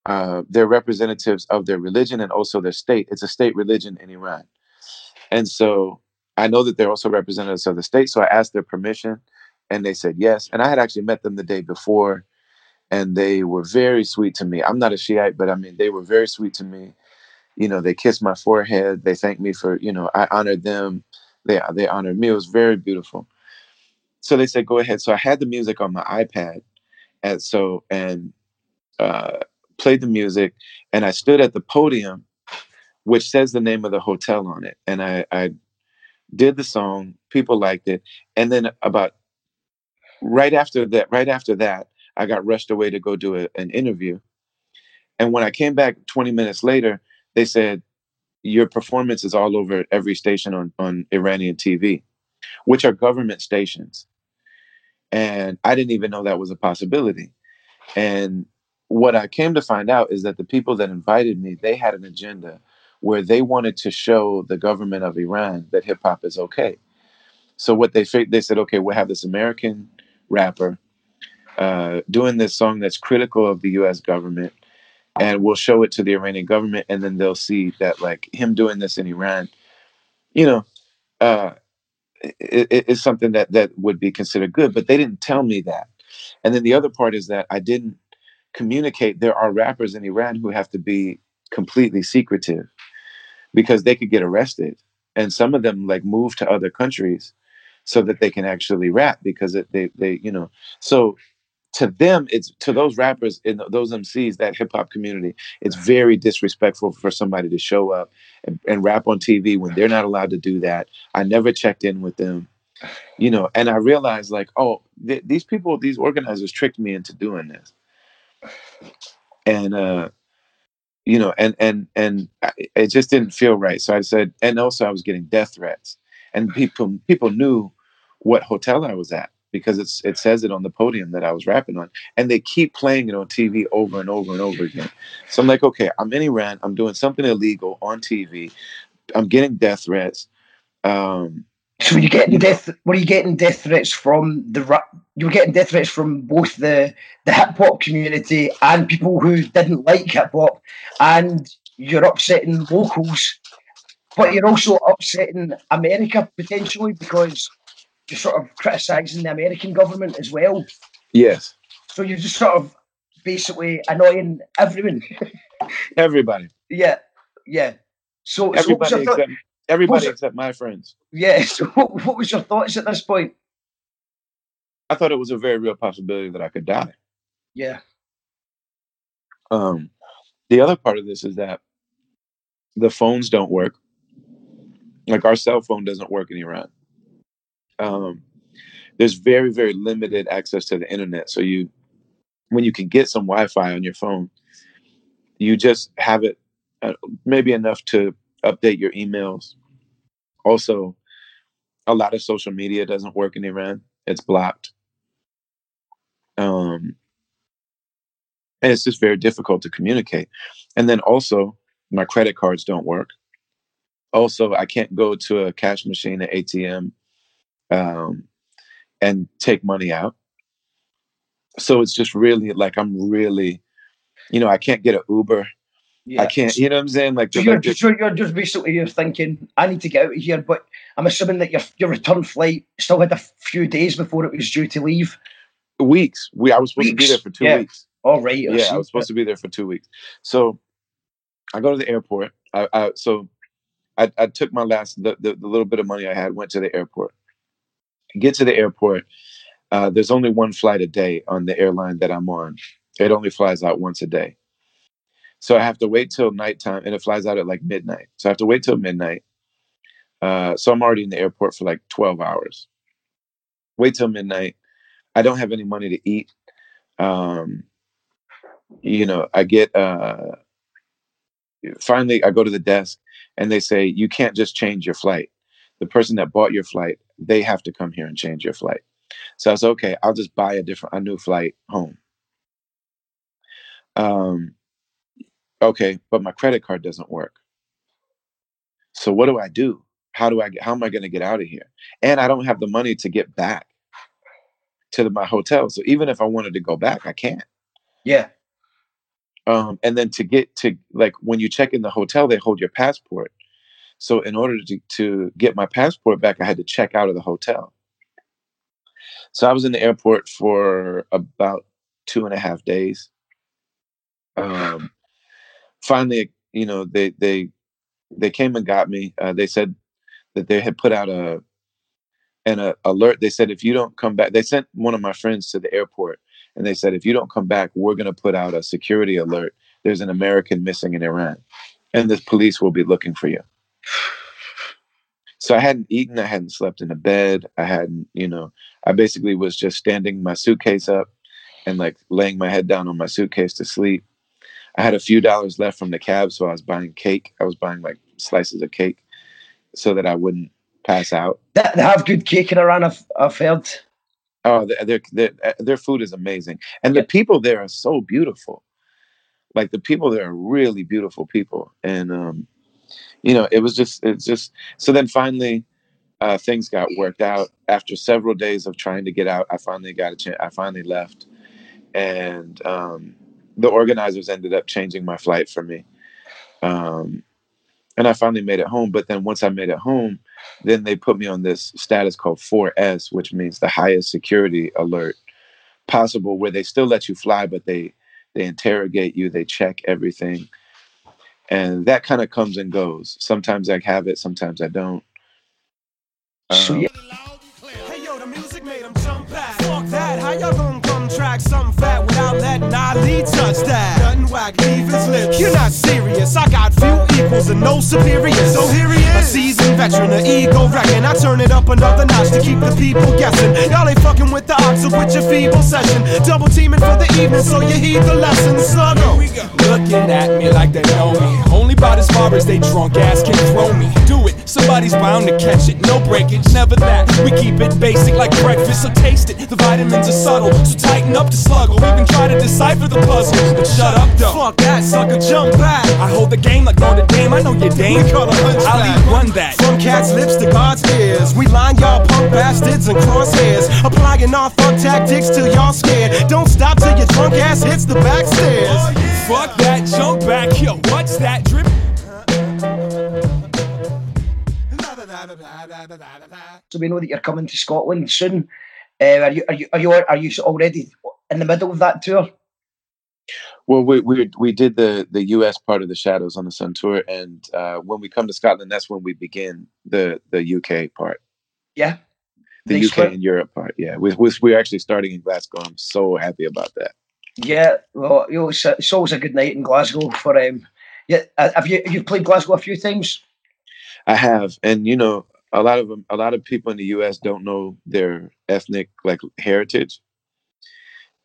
Speaker 10: uh, they're representatives of their religion and also their state. It's a state religion in Iran, and so I know that they're also representatives of the state, so I asked their permission, and they said yes. And I had actually met them the day before, and they were very sweet to me. I'm not a Shiite, but I mean, they were very sweet to me. You know, they kissed my forehead. They thanked me for, you know, I honored them. They they honored me. It was very beautiful. So they said, go ahead. So I had the music on my iPad, and so and uh, played the music, and I stood at the podium, which says the name of the hotel on it, and I, I did the song. People liked it, and then about right after that, right after that, I got rushed away to go do a, an interview. And when I came back 20 minutes later, they said, Your performance is all over every station on, on Iranian TV, which are government stations. And I didn't even know that was a possibility. And what I came to find out is that the people that invited me, they had an agenda where they wanted to show the government of Iran that hip hop is okay. So what they they said, okay, we'll have this American rapper uh, doing this song that's critical of the U.S. government, and we'll show it to the Iranian government, and then they'll see that like him doing this in Iran, you know, uh, it is something that that would be considered good. But they didn't tell me that. And then the other part is that I didn't communicate. There are rappers in Iran who have to be completely secretive because they could get arrested, and some of them like move to other countries so that they can actually rap because it, they they you know so to them it's to those rappers and those mcs that hip-hop community it's very disrespectful for somebody to show up and, and rap on tv when they're not allowed to do that. I never checked in with them you know and i realized like oh th- these people these organizers tricked me into doing this. And uh you know and and and it just didn't feel right. So i said and also i was getting death threats and people people knew what hotel i was at because it's it says it on the podium that I was rapping on, and they keep playing it on TV over and over and over again. So I'm like, okay, I'm in Iran. I'm doing something illegal on TV. I'm getting death threats. Um,
Speaker 4: so were you getting death? Were you getting death threats from the rap? You were getting death threats from both the the hip hop community and people who didn't like hip hop, and you're upsetting locals, but you're also upsetting America potentially because you're sort of criticising the American government as well.
Speaker 10: Yes.
Speaker 4: So you're just sort of basically annoying everyone.
Speaker 10: Everybody.
Speaker 4: yeah, yeah. So
Speaker 10: everybody
Speaker 4: so
Speaker 10: except everybody except my friends.
Speaker 4: Yeah. So what, what was your thoughts at this point?
Speaker 10: I thought it was a very real possibility that I could die.
Speaker 4: Yeah.
Speaker 10: Um, the other part of this is that the phones don't work. Like our cell phone doesn't work in Iran um, there's very very limited access to the internet. So you, when you can get some Wi-Fi on your phone, you just have it uh, maybe enough to update your emails. Also, a lot of social media doesn't work in Iran; it's blocked. Um, and it's just very difficult to communicate. And then also, my credit cards don't work. Also, I can't go to a cash machine, at ATM, um, and take money out. So it's just really like I'm really, you know, I can't get an Uber. Yeah. I can't, you know what I'm saying? Like,
Speaker 4: so you're, just, just, you're just basically you're thinking, I need to get out of here, but I'm assuming that your your return flight still had a few days before it was due to leave.
Speaker 10: Weeks. We I was supposed weeks. to be there for two
Speaker 4: yeah.
Speaker 10: weeks.
Speaker 4: All right.
Speaker 10: I yeah, I was supposed to be there for two weeks. So I go to the airport. I, I so I, I took my last the, the, the little bit of money I had, went to the airport get to the airport. Uh, there's only one flight a day on the airline that I'm on. It only flies out once a day. So I have to wait till nighttime, and it flies out at like midnight. So I have to wait till midnight. Uh, so I'm already in the airport for like 12 hours. Wait till midnight. I don't have any money to eat. Um, you know, I get uh, finally I go to the desk and they say you can't just change your flight. The person that bought your flight they have to come here and change your flight. So I said, okay, I'll just buy a different, a new flight home. Um, okay, but my credit card doesn't work. So what do I do? How do I get, how am I going to get out of here? And I don't have the money to get back to the, my hotel. So even if I wanted to go back, I can't.
Speaker 4: Yeah.
Speaker 10: Um, and then to get to like when you check in the hotel, they hold your passport. So in order to, to get my passport back, I had to check out of the hotel. So I was in the airport for about two and a half days. Um, finally, you know, they they they came and got me. Uh, they said that they had put out a an a, alert. They said if you don't come back, they sent one of my friends to the airport, and they said if you don't come back, we're going to put out a security alert. There's an American missing in Iran, and the police will be looking for you. So I hadn't eaten, I hadn't slept in a bed, I hadn't, you know, I basically was just standing my suitcase up and like laying my head down on my suitcase to sleep. I had a few dollars left from the cab, so I was buying cake. I was buying like slices of cake so that I wouldn't pass out.
Speaker 4: They, they have good cake in Iran, I've, I've heard.
Speaker 10: Oh, their their their, their food is amazing, and the people there are so beautiful. Like the people there are really beautiful people, and um, you know, it was just it's just so. Then finally, uh, things got worked out. After several days of trying to get out, I finally got a chance. I finally left, and um, the organizers ended up changing my flight for me. Um, and I finally made it home. But then once I made it home, then they put me on this status called 4S, which means the highest security alert possible, where they still let you fly, but they they interrogate you, they check everything, and that kind of comes and goes. Sometimes I have it, sometimes I don't. Um,
Speaker 4: yeah,
Speaker 7: Hey yo, the music made him jump back. Fuck that, how y'all gonna come track something fat without letting Ali touch that? Nothing whack, leave his lips. You're not serious, I got few equals and no superior. So here he is, a seasoned veteran, an ego wrecking. I turn it up another notch to keep the people guessing. Y'all ain't fucking with the ox with your feeble session. Double teaming for the evening, so you heed the lesson. Sluggo.
Speaker 11: Looking at me like they know me. Only about as far as they drunk ass can throw me. Do it, somebody's bound to catch it. No breakage, never that. We keep it basic like breakfast, so taste it. The vitamins are subtle, so tighten up the sluggle. Even try to decipher the puzzle, but shut up though.
Speaker 7: Fuck that, sucker, jump back.
Speaker 11: I hold the game like Notre Dame. I know your dame.
Speaker 7: We call a hunchback.
Speaker 11: I'll eat run that.
Speaker 7: From cat's lips to God's ears. We line y'all punk bastards and crosshairs. Applying our thug tactics till y'all scared. Don't stop till your drunk ass hits the back stairs.
Speaker 11: Fuck that, jump back. Yo, what's that drip?
Speaker 4: so we know that you're coming to Scotland soon. Uh, are you are you are you are you already in the middle of that tour?
Speaker 10: Well, we we we did the the U.S. part of the Shadows on the Sun tour, and uh, when we come to Scotland, that's when we begin the the U.K. part,
Speaker 4: Yeah.
Speaker 10: the
Speaker 4: Next
Speaker 10: U.K.
Speaker 4: one.
Speaker 10: and Europe part. Yeah, we, we we're actually starting in Glasgow. I'm so happy about that.
Speaker 4: Yeah, well, you know, it's, it's always a good night in Glasgow for um. Yeah, uh, have you you've played Glasgow a few times?
Speaker 10: I have, and you know, a lot of them, a lot of people in the U.S. don't know their ethnic like heritage,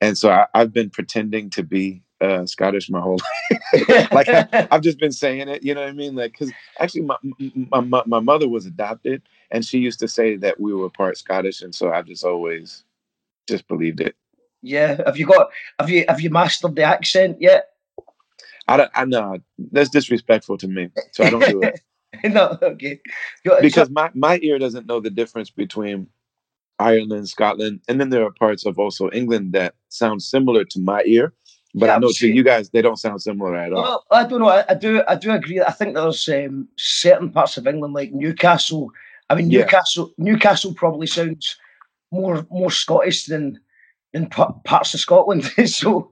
Speaker 10: and so I, I've been pretending to be uh, Scottish my whole life. like I, I've just been saying it, you know what I mean? Like, because actually, my, my my my mother was adopted, and she used to say that we were part Scottish, and so I've just always just believed it.
Speaker 4: Yeah, have you got have you have you mastered the accent yet?
Speaker 10: I don't, I know that's disrespectful to me, so I don't do it
Speaker 4: no, okay.
Speaker 10: Because my my ear doesn't know the difference between Ireland, Scotland, and then there are parts of also England that sound similar to my ear, but
Speaker 4: Yeah,
Speaker 10: I know to you guys they don't sound similar at all.
Speaker 4: Well, I don't know. I, I do. I do agree. I think there's um, certain parts of England, like Newcastle. I mean,
Speaker 10: Yeah.
Speaker 4: Newcastle. Newcastle probably sounds more more Scottish than than pa- parts of Scotland. so,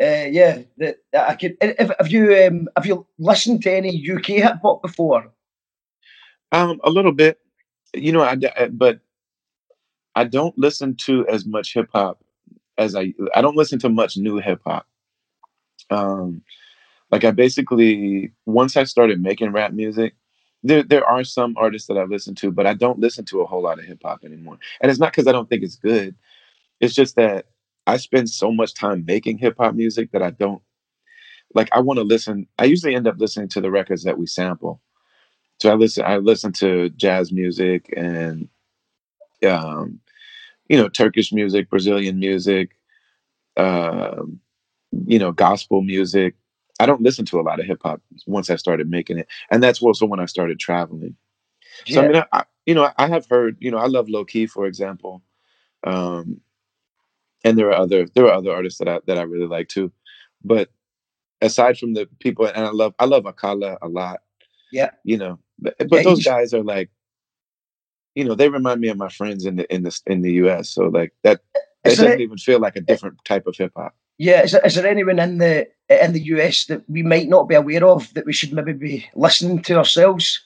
Speaker 4: uh, yeah, that I could. If, have you um, have you listened to any UK hip hop before?
Speaker 10: Um, a little bit, you know, I, I- but I don't listen to as much hip hop as I. I don't listen to much new hip hop. Um, like I basically once I started making rap music, there there are some artists that I listen to, but I don't listen to a whole lot of hip hop anymore. And it's not because I don't think it's good. It's just that I spend so much time making hip hop music that I don't like. I want to listen. I usually end up listening to the records that we sample. So I listen. I listen to jazz music and, um, you know, Turkish music, Brazilian music, um, you know, gospel music. I don't listen to a lot of hip hop once I started making it, and that's also when I started traveling. So I mean, I, I, you know, I have heard, you know, I love Lowkey, for example, um, and there are other there are other artists that I that I really like too. But aside from the people, and I love I love Akala a lot.
Speaker 4: Yeah.
Speaker 10: You know, but
Speaker 4: Yeah,
Speaker 10: those guys are like, you know, they remind me of my friends in the in the in the U.S. So like that, it doesn't
Speaker 4: a-
Speaker 10: even feel like a different type of hip hop.
Speaker 4: Yeah, is there, is there anyone in the in the US that we might not be aware of that we should maybe be listening to ourselves?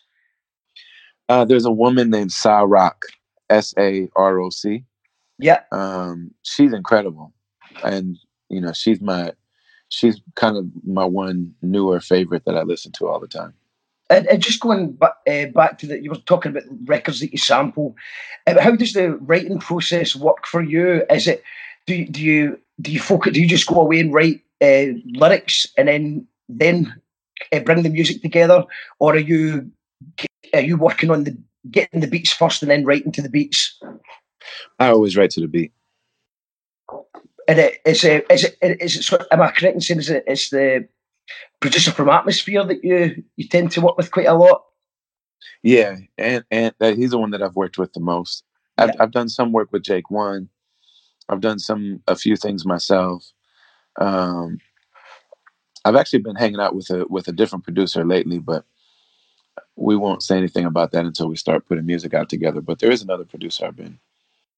Speaker 10: Uh, there's a woman named Sa-Roc, S A R O C.
Speaker 4: Yeah,
Speaker 10: Um, she's incredible, and you know, she's my she's kind of my one newer favorite that I listen to all the time.
Speaker 4: and, and just going back, uh, back to that, you were talking about records that you sample. Uh, how does the writing process work for you? Is it do you- do you do you focus? Do you just go away and write uh, lyrics and then then uh, bring the music together, or are you are you working on the getting the beats first and then writing to the beats?
Speaker 10: I always write to the beat.
Speaker 4: And it, is it is it is it sort am I correct in saying is it it's the producer from Atmosphere that you you tend to work with quite a lot?
Speaker 10: Yeah, and and uh, he's the one that I've worked with the most. I've I've done some work with Jake One. I've done some a few things myself. Um, I've actually been hanging out with a with a different producer lately, but we won't say anything about that until we start putting music out together. But there is another producer I've been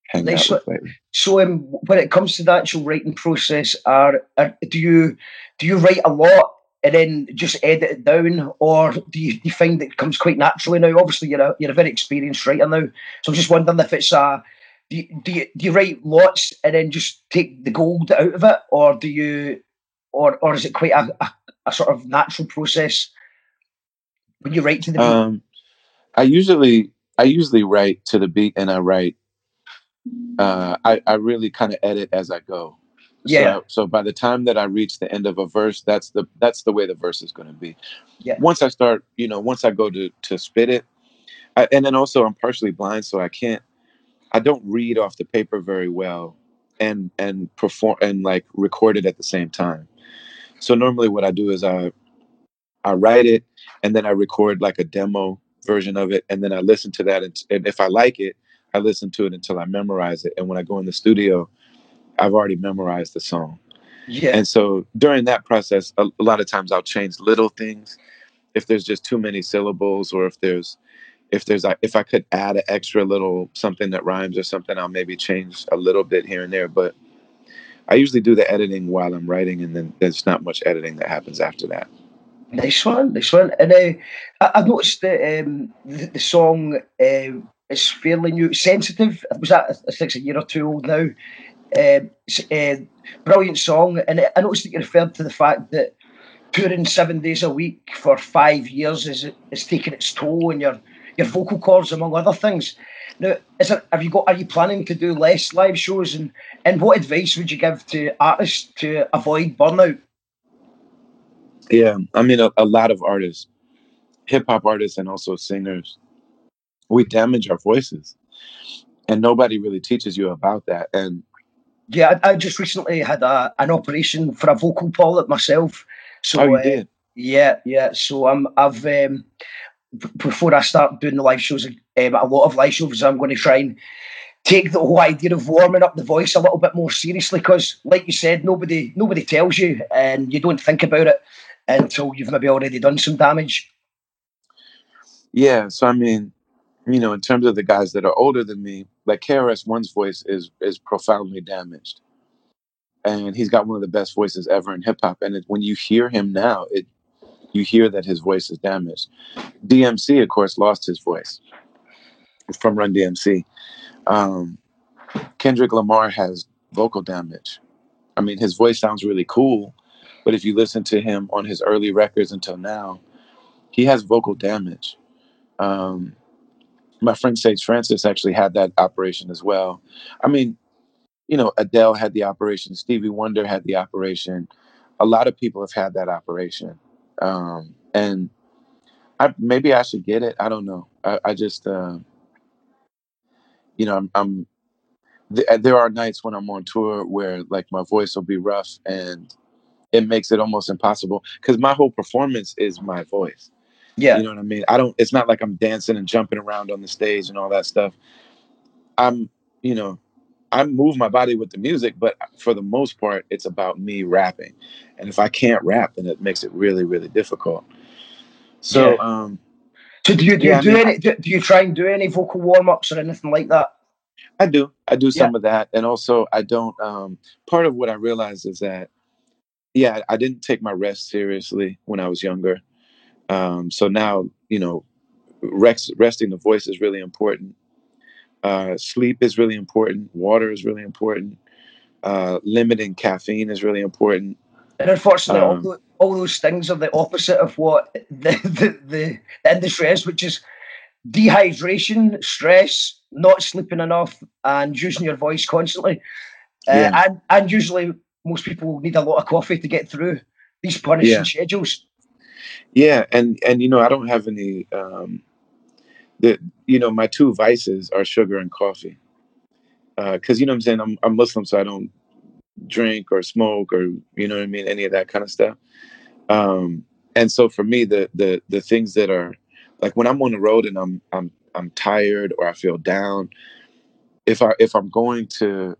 Speaker 10: hanging out with lately.
Speaker 4: So um, when it comes to the actual writing process, are, are do you do you write a lot and then just edit it down, or do you, do you find that it comes quite naturally now? Obviously, you're a you're a very experienced writer now, so I'm just wondering if it's a do you, do you, do you write lots and then just take the gold out of it, or do you, or or is it quite a, a, a sort of natural process when you write to the beat?
Speaker 10: Um, I usually I usually write to the beat, and I write. Uh, I I really kind of edit as I go.
Speaker 4: Yeah.
Speaker 10: So, so by the time that I reach the end of a verse, that's the that's the way the verse is going to be.
Speaker 4: Yeah.
Speaker 10: Once I start, you know, once I go to to spit it, I, and then also I'm partially blind, so I can't. I don't read off the paper very well, and and perform and like record it at the same time. So normally, what I do is I I write it, and then I record like a demo version of it, and then I listen to that, and, and if I like it, I listen to it until I memorize it. And when I go in the studio, I've already memorized the song.
Speaker 4: Yeah.
Speaker 10: And so during that process, a, a lot of times I'll change little things if there's just too many syllables, or if there's if there's like if I could add an extra little something that rhymes or something, I'll maybe change a little bit here and there. But I usually do the editing while I'm writing, and then there's not much editing that happens after that.
Speaker 4: Nice one, nice one. And uh, I, I noticed that um, the, the song uh, is fairly new. Sensitive, was that, I a year or two old now. Um, it's a brilliant song. And I noticed that you referred to the fact that touring seven days a week for five years is, is taking its toll on your, your vocal cords, among other things. Now, is it, have you got? Are you planning to do less live shows? And, and what advice would you give to artists to avoid burnout?
Speaker 10: Yeah, I mean, a, a lot of artists, hip hop artists, and also singers, we damage our voices, and nobody really teaches you about that. And
Speaker 4: Yeah, I, I just recently had a, an operation for a vocal polyp myself. So
Speaker 10: oh, you
Speaker 4: uh,
Speaker 10: did?
Speaker 4: yeah, yeah. So I'm I've um, before I start doing the live shows, um, a lot of live shows, I'm going to try and take the whole idea of warming up the voice a little bit more seriously because, like you said, nobody nobody tells you, and you don't think about it until you've maybe already done some damage.
Speaker 10: Yeah. So I mean, you know, in terms of the guys that are older than me, like KRS One's voice is is profoundly damaged, and he's got one of the best voices ever in hip hop. And it, when you hear him now, it you hear that his voice is damaged. DMC, of course, lost his voice from Run DMC. Um, Kendrick Lamar has vocal damage. I mean, his voice sounds really cool, but if you listen to him on his early records until now, he has vocal damage. Um, my friend Sage Francis actually had that operation as well. I mean, you know, Adele had the operation, Stevie Wonder had the operation. A lot of people have had that operation. Um, and I maybe I should get it. I don't know. I, I just, uh, you know, I'm, I'm th- there are nights when I'm on tour where like my voice will be rough and it makes it almost impossible because my whole performance is my voice.
Speaker 4: Yeah.
Speaker 10: You know what I mean? I don't, it's not like I'm dancing and jumping around on the stage and all that stuff. I'm, you know, I move my body with the music, but for the most part, it's about me rapping. And if I can't rap, then it makes it really, really difficult. So,
Speaker 4: Yeah.
Speaker 10: um,
Speaker 4: So do you do,
Speaker 10: Yeah,
Speaker 4: you
Speaker 10: I
Speaker 4: do
Speaker 10: mean,
Speaker 4: any do, do you try and do any vocal warm ups or anything like that?
Speaker 10: I do. I do some of that, and also I don't. Um, part of what I realized is that, yeah, I didn't take my rest seriously when I was younger. Um, so now, you know, rest, resting the voice is really important. Uh, sleep is really important. Water is really important. Uh, limiting caffeine is really important.
Speaker 4: And unfortunately, all,
Speaker 10: Um,
Speaker 4: all those things are the opposite of what the, the, the, the industry is, which is dehydration, stress, not sleeping enough, and using your voice constantly. Uh,
Speaker 10: Yeah.
Speaker 4: and, and usually, most people need a lot of coffee to get through these punishing
Speaker 10: Yeah.
Speaker 4: schedules.
Speaker 10: Yeah, and and you know, I don't have any. Um, the you know, my two vices are sugar and coffee. Because you know what I'm saying, I'm I'm Muslim, so I don't drink or smoke or you know what I mean, any of that kind of stuff. Um, and so for me, the the the things that are like when I'm on the road and I'm I'm I'm tired or I feel down, if I if I'm going to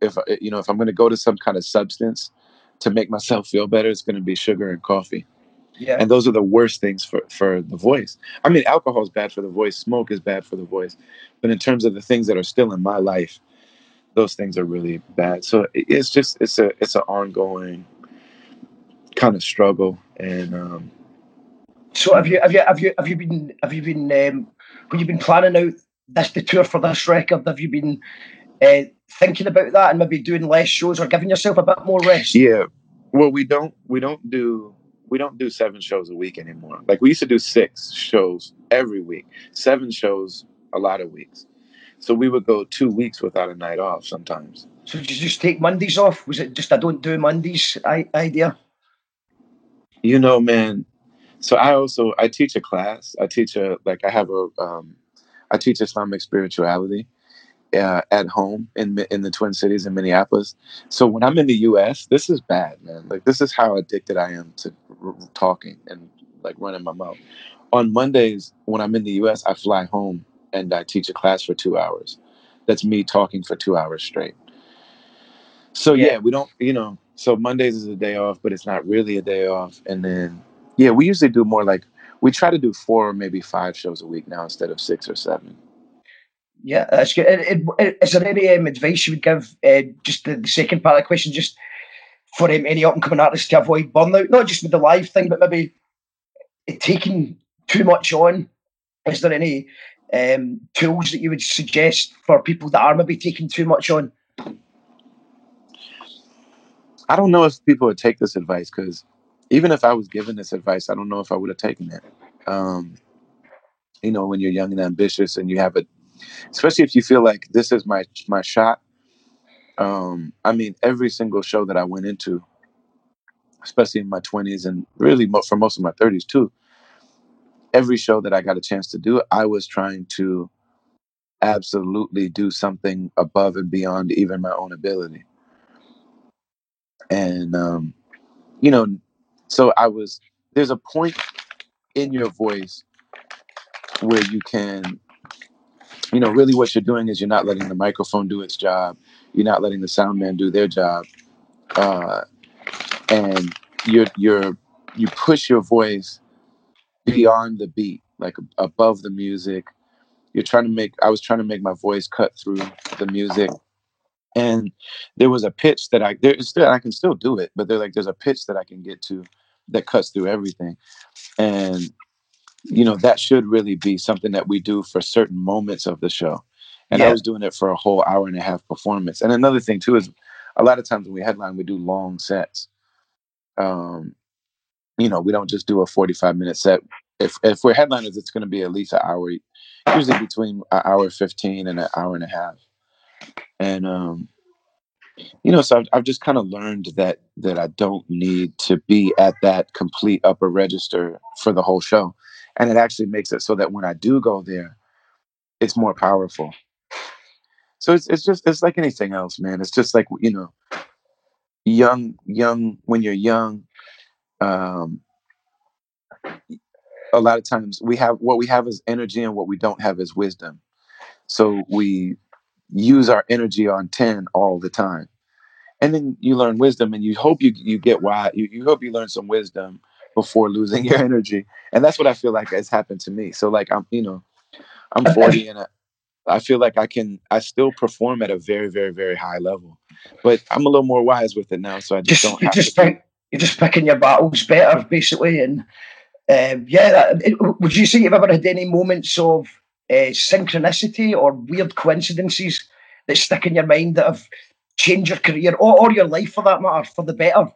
Speaker 10: if you know if I'm going to go to some kind of substance to make myself feel better, it's going to be sugar and coffee.
Speaker 4: Yeah.
Speaker 10: And those are the worst things for for the voice. I mean, alcohol is bad for the voice, smoke is bad for the voice, but in terms of the things that are still in my life, those things are really bad. So it's just it's a it's an ongoing kind of struggle, and um,
Speaker 4: So have you have you have you have you been have you been um, when you've been planning out this the tour for this record? Have you been uh, thinking about that and maybe doing less shows or giving yourself a bit more rest?
Speaker 10: yeah. Well, we don't we don't do we don't do seven shows a week anymore. Like we used to do six shows every week, seven shows a lot of weeks. So we would go two weeks without a night off sometimes.
Speaker 4: So did you just take Mondays off? Was it just I don't do Mondays I- idea?
Speaker 10: You know, man. So I also I teach a class. I teach a like I have a um, I teach Islamic spirituality uh, at home in in the Twin Cities in Minneapolis. So when I'm in the U.S., this is bad, man. Like this is how addicted I am to r- talking and like running my mouth. On Mondays when I'm in the U.S., I fly home and I teach a class for two hours. That's me talking for two hours straight. So yeah. we don't, you know. So Mondays is a day off, but it's not really a day off. And then, yeah, we usually do more like we try to do four or maybe five shows a week now instead of six or seven.
Speaker 4: Yeah, that's good. Is there any um, advice you would give? Uh, just the, the second part of the question, just for um, any up and coming artists to avoid burnout, not just with the live thing, but maybe taking too much on. Is there any um, tools that you would suggest for people that are maybe taking too much on?
Speaker 10: I don't know if people would take this advice because even if I was given this advice, I don't know if I would have taken it. Um, you know, when you're young and ambitious and you have it, especially if you feel like this is my my shot. Um, I mean, every single show that I went into, especially in my 20s and really mo- for most of my 30s too, every show that I got a chance to do, I was trying to absolutely do something above and beyond even my own ability. And um, you know, so I was there's a point in your voice where you can you know really what you're doing is you're not letting the microphone do its job. You're not letting the sound man do their job. Uh, and you're you're you push your voice beyond the beat like above the music. You're trying to make i was trying to make my voice cut through the music. And there was a pitch that i there is still i can still do it but they're like there's a pitch that i can get to that cuts through everything. And you know that should really be something that we do for certain moments of the show. And i was doing it for a whole hour and a half performance. And another thing too is a lot of times when we headline we do long sets. Um you know we don't just do a 45 minute set. If if we're headliners it's going to be at least an hour usually between an hour 15 and an hour and a half. And um you know so i've, I've just kind of learned that that i don't need to be at that complete upper register for the whole show and it actually makes it so that when i do go there it's more powerful. So it's, it's just it's like anything else man. It's just like you know young young when you're young um a lot of times we have what we have is energy and what we don't have is wisdom. So we use our energy on 10 all the time. And then you learn wisdom and you hope you you get why you, you hope you learn some wisdom before losing your energy. And that's what I feel like has happened to me. So like I'm, you know, I'm 40 and I, I feel like I can I still perform at a very, very, very high level. But I'm a little more wise with it now. So I just,
Speaker 4: Just
Speaker 10: don't have
Speaker 4: just
Speaker 10: to
Speaker 4: pick, you're just picking your battles better, basically. And um, yeah, that, it- would you say you've ever had any moments of uh, synchronicity or weird coincidences that stick in your mind that have changed your career or, or your life for that matter for the better?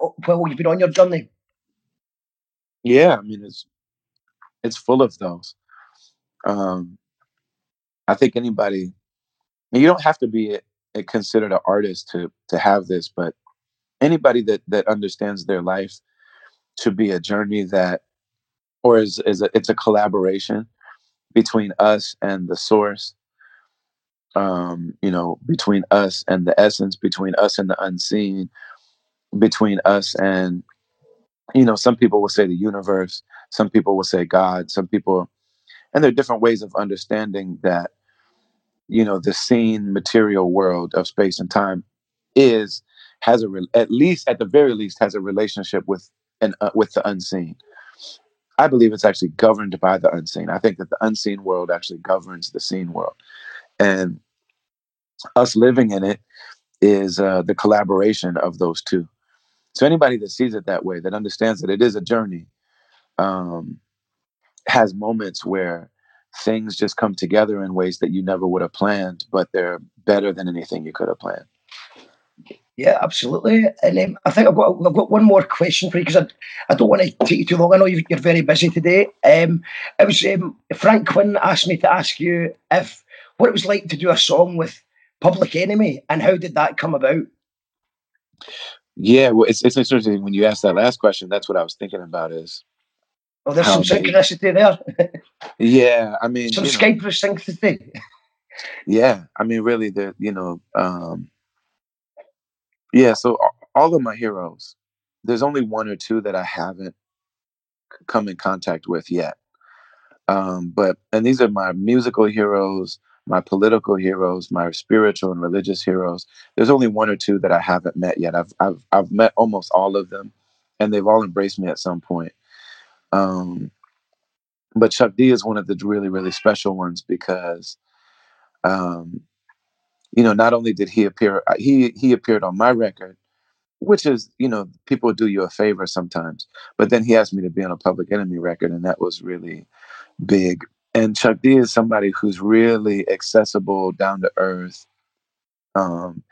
Speaker 4: Uh, While you've been on your journey.
Speaker 10: Yeah, I mean it's it's full of those. Um, I think anybody, you don't have to be a, a considered an artist to to have this, but anybody that that understands their life to be a journey that, or is is a, it's a collaboration between us and the source. Um, you know, between us and the essence, between us and the unseen, between us and you know, some people will say the universe, some people will say God, some people, and there are different ways of understanding that, you know, the seen material world of space and time is has a at least at the very least has a relationship with and uh, with the unseen. I believe it's actually governed by the unseen. I think that the unseen world actually governs the seen world, and us living in it is uh, the collaboration of those two. So anybody that sees it that way, that understands that it is a journey, um, has moments where things just come together in ways that you never would have planned, but they're better than anything you could have planned.
Speaker 4: Yeah, absolutely. And um, I think I've got, I've got one more question for you because I, I don't want to take you too long. I know you- you're very busy today. Um, it was um, Frank Quinn asked me to ask you if what it was like to do a song with Public Enemy and how did that come about?
Speaker 10: Yeah, well, it's it's interesting when you asked that last question. That's what I was thinking about. Is
Speaker 4: Oh, there's some
Speaker 10: they-
Speaker 4: synchronicity there.
Speaker 10: yeah, I mean,
Speaker 4: some Skype synchronicity.
Speaker 10: yeah, I mean, really, the you know, um, yeah. So all of my heroes, there's only one or two that I haven't come in contact with yet. Um, but and these are my musical heroes, my political heroes, my spiritual and religious heroes. There's only one or two that I haven't met yet. I've I've I've met almost all of them, and they've all embraced me at some point. Um, but Chuck D is one of the really really special ones because, um, you know, not only did he appear, uh, he he appeared on my record, which is you know people do you a favor sometimes, but then he asked me to be on a Public Enemy record, and that was really big. And Chuck D is somebody who's really accessible, down to earth. Um,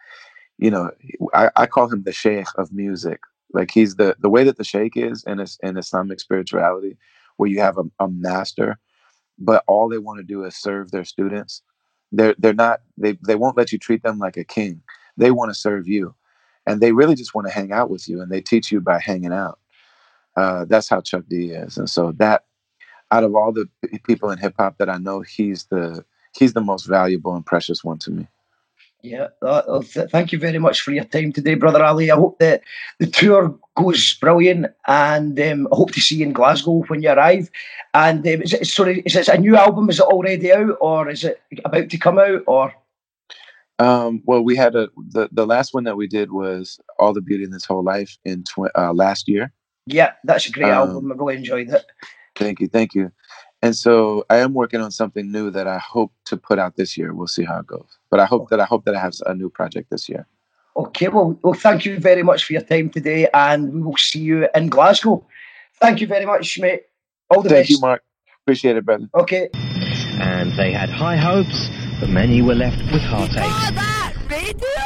Speaker 10: you know, I, I call him the sheikh of music. Like he's the the way that the sheikh is in is in Islamic spirituality, where you have a, a master, but all they want to do is serve their students. They're they're not they they won't let you treat them like a king. They want to serve you, and they really just want to hang out with you, and they teach you by hanging out. Uh, that's how Chuck D is, and so that out of all the people in hip hop that I know, he's the he's the most valuable and precious one to me.
Speaker 4: Yeah, that, well, th- thank you very much for your time today, Brother Ali. I hope that the tour goes brilliant and um, I hope to see you in Glasgow when you arrive. And um, is it, sorry, is it a new album? Is it already out or is it about to come out? Or
Speaker 10: Um, well, we had a the the last one that we did was All the Beauty in This Whole Life in tw- uh, last year.
Speaker 4: Yeah, that's a great
Speaker 10: Um,
Speaker 4: album. I really enjoyed it.
Speaker 10: Thank you, thank you. And so I am working on something new that I hope to put out this year. We'll see how it goes. But I hope that I hope that I have a new project this year.
Speaker 4: Okay, well, well, thank you very much for your time today, and we will see you in Glasgow. Thank you very much, mate. All the
Speaker 10: Thank
Speaker 4: best.
Speaker 10: you, Mark. Appreciate it, brother.
Speaker 4: Okay.
Speaker 1: And they had high hopes, but many were left with heartaches.
Speaker 12: Me too!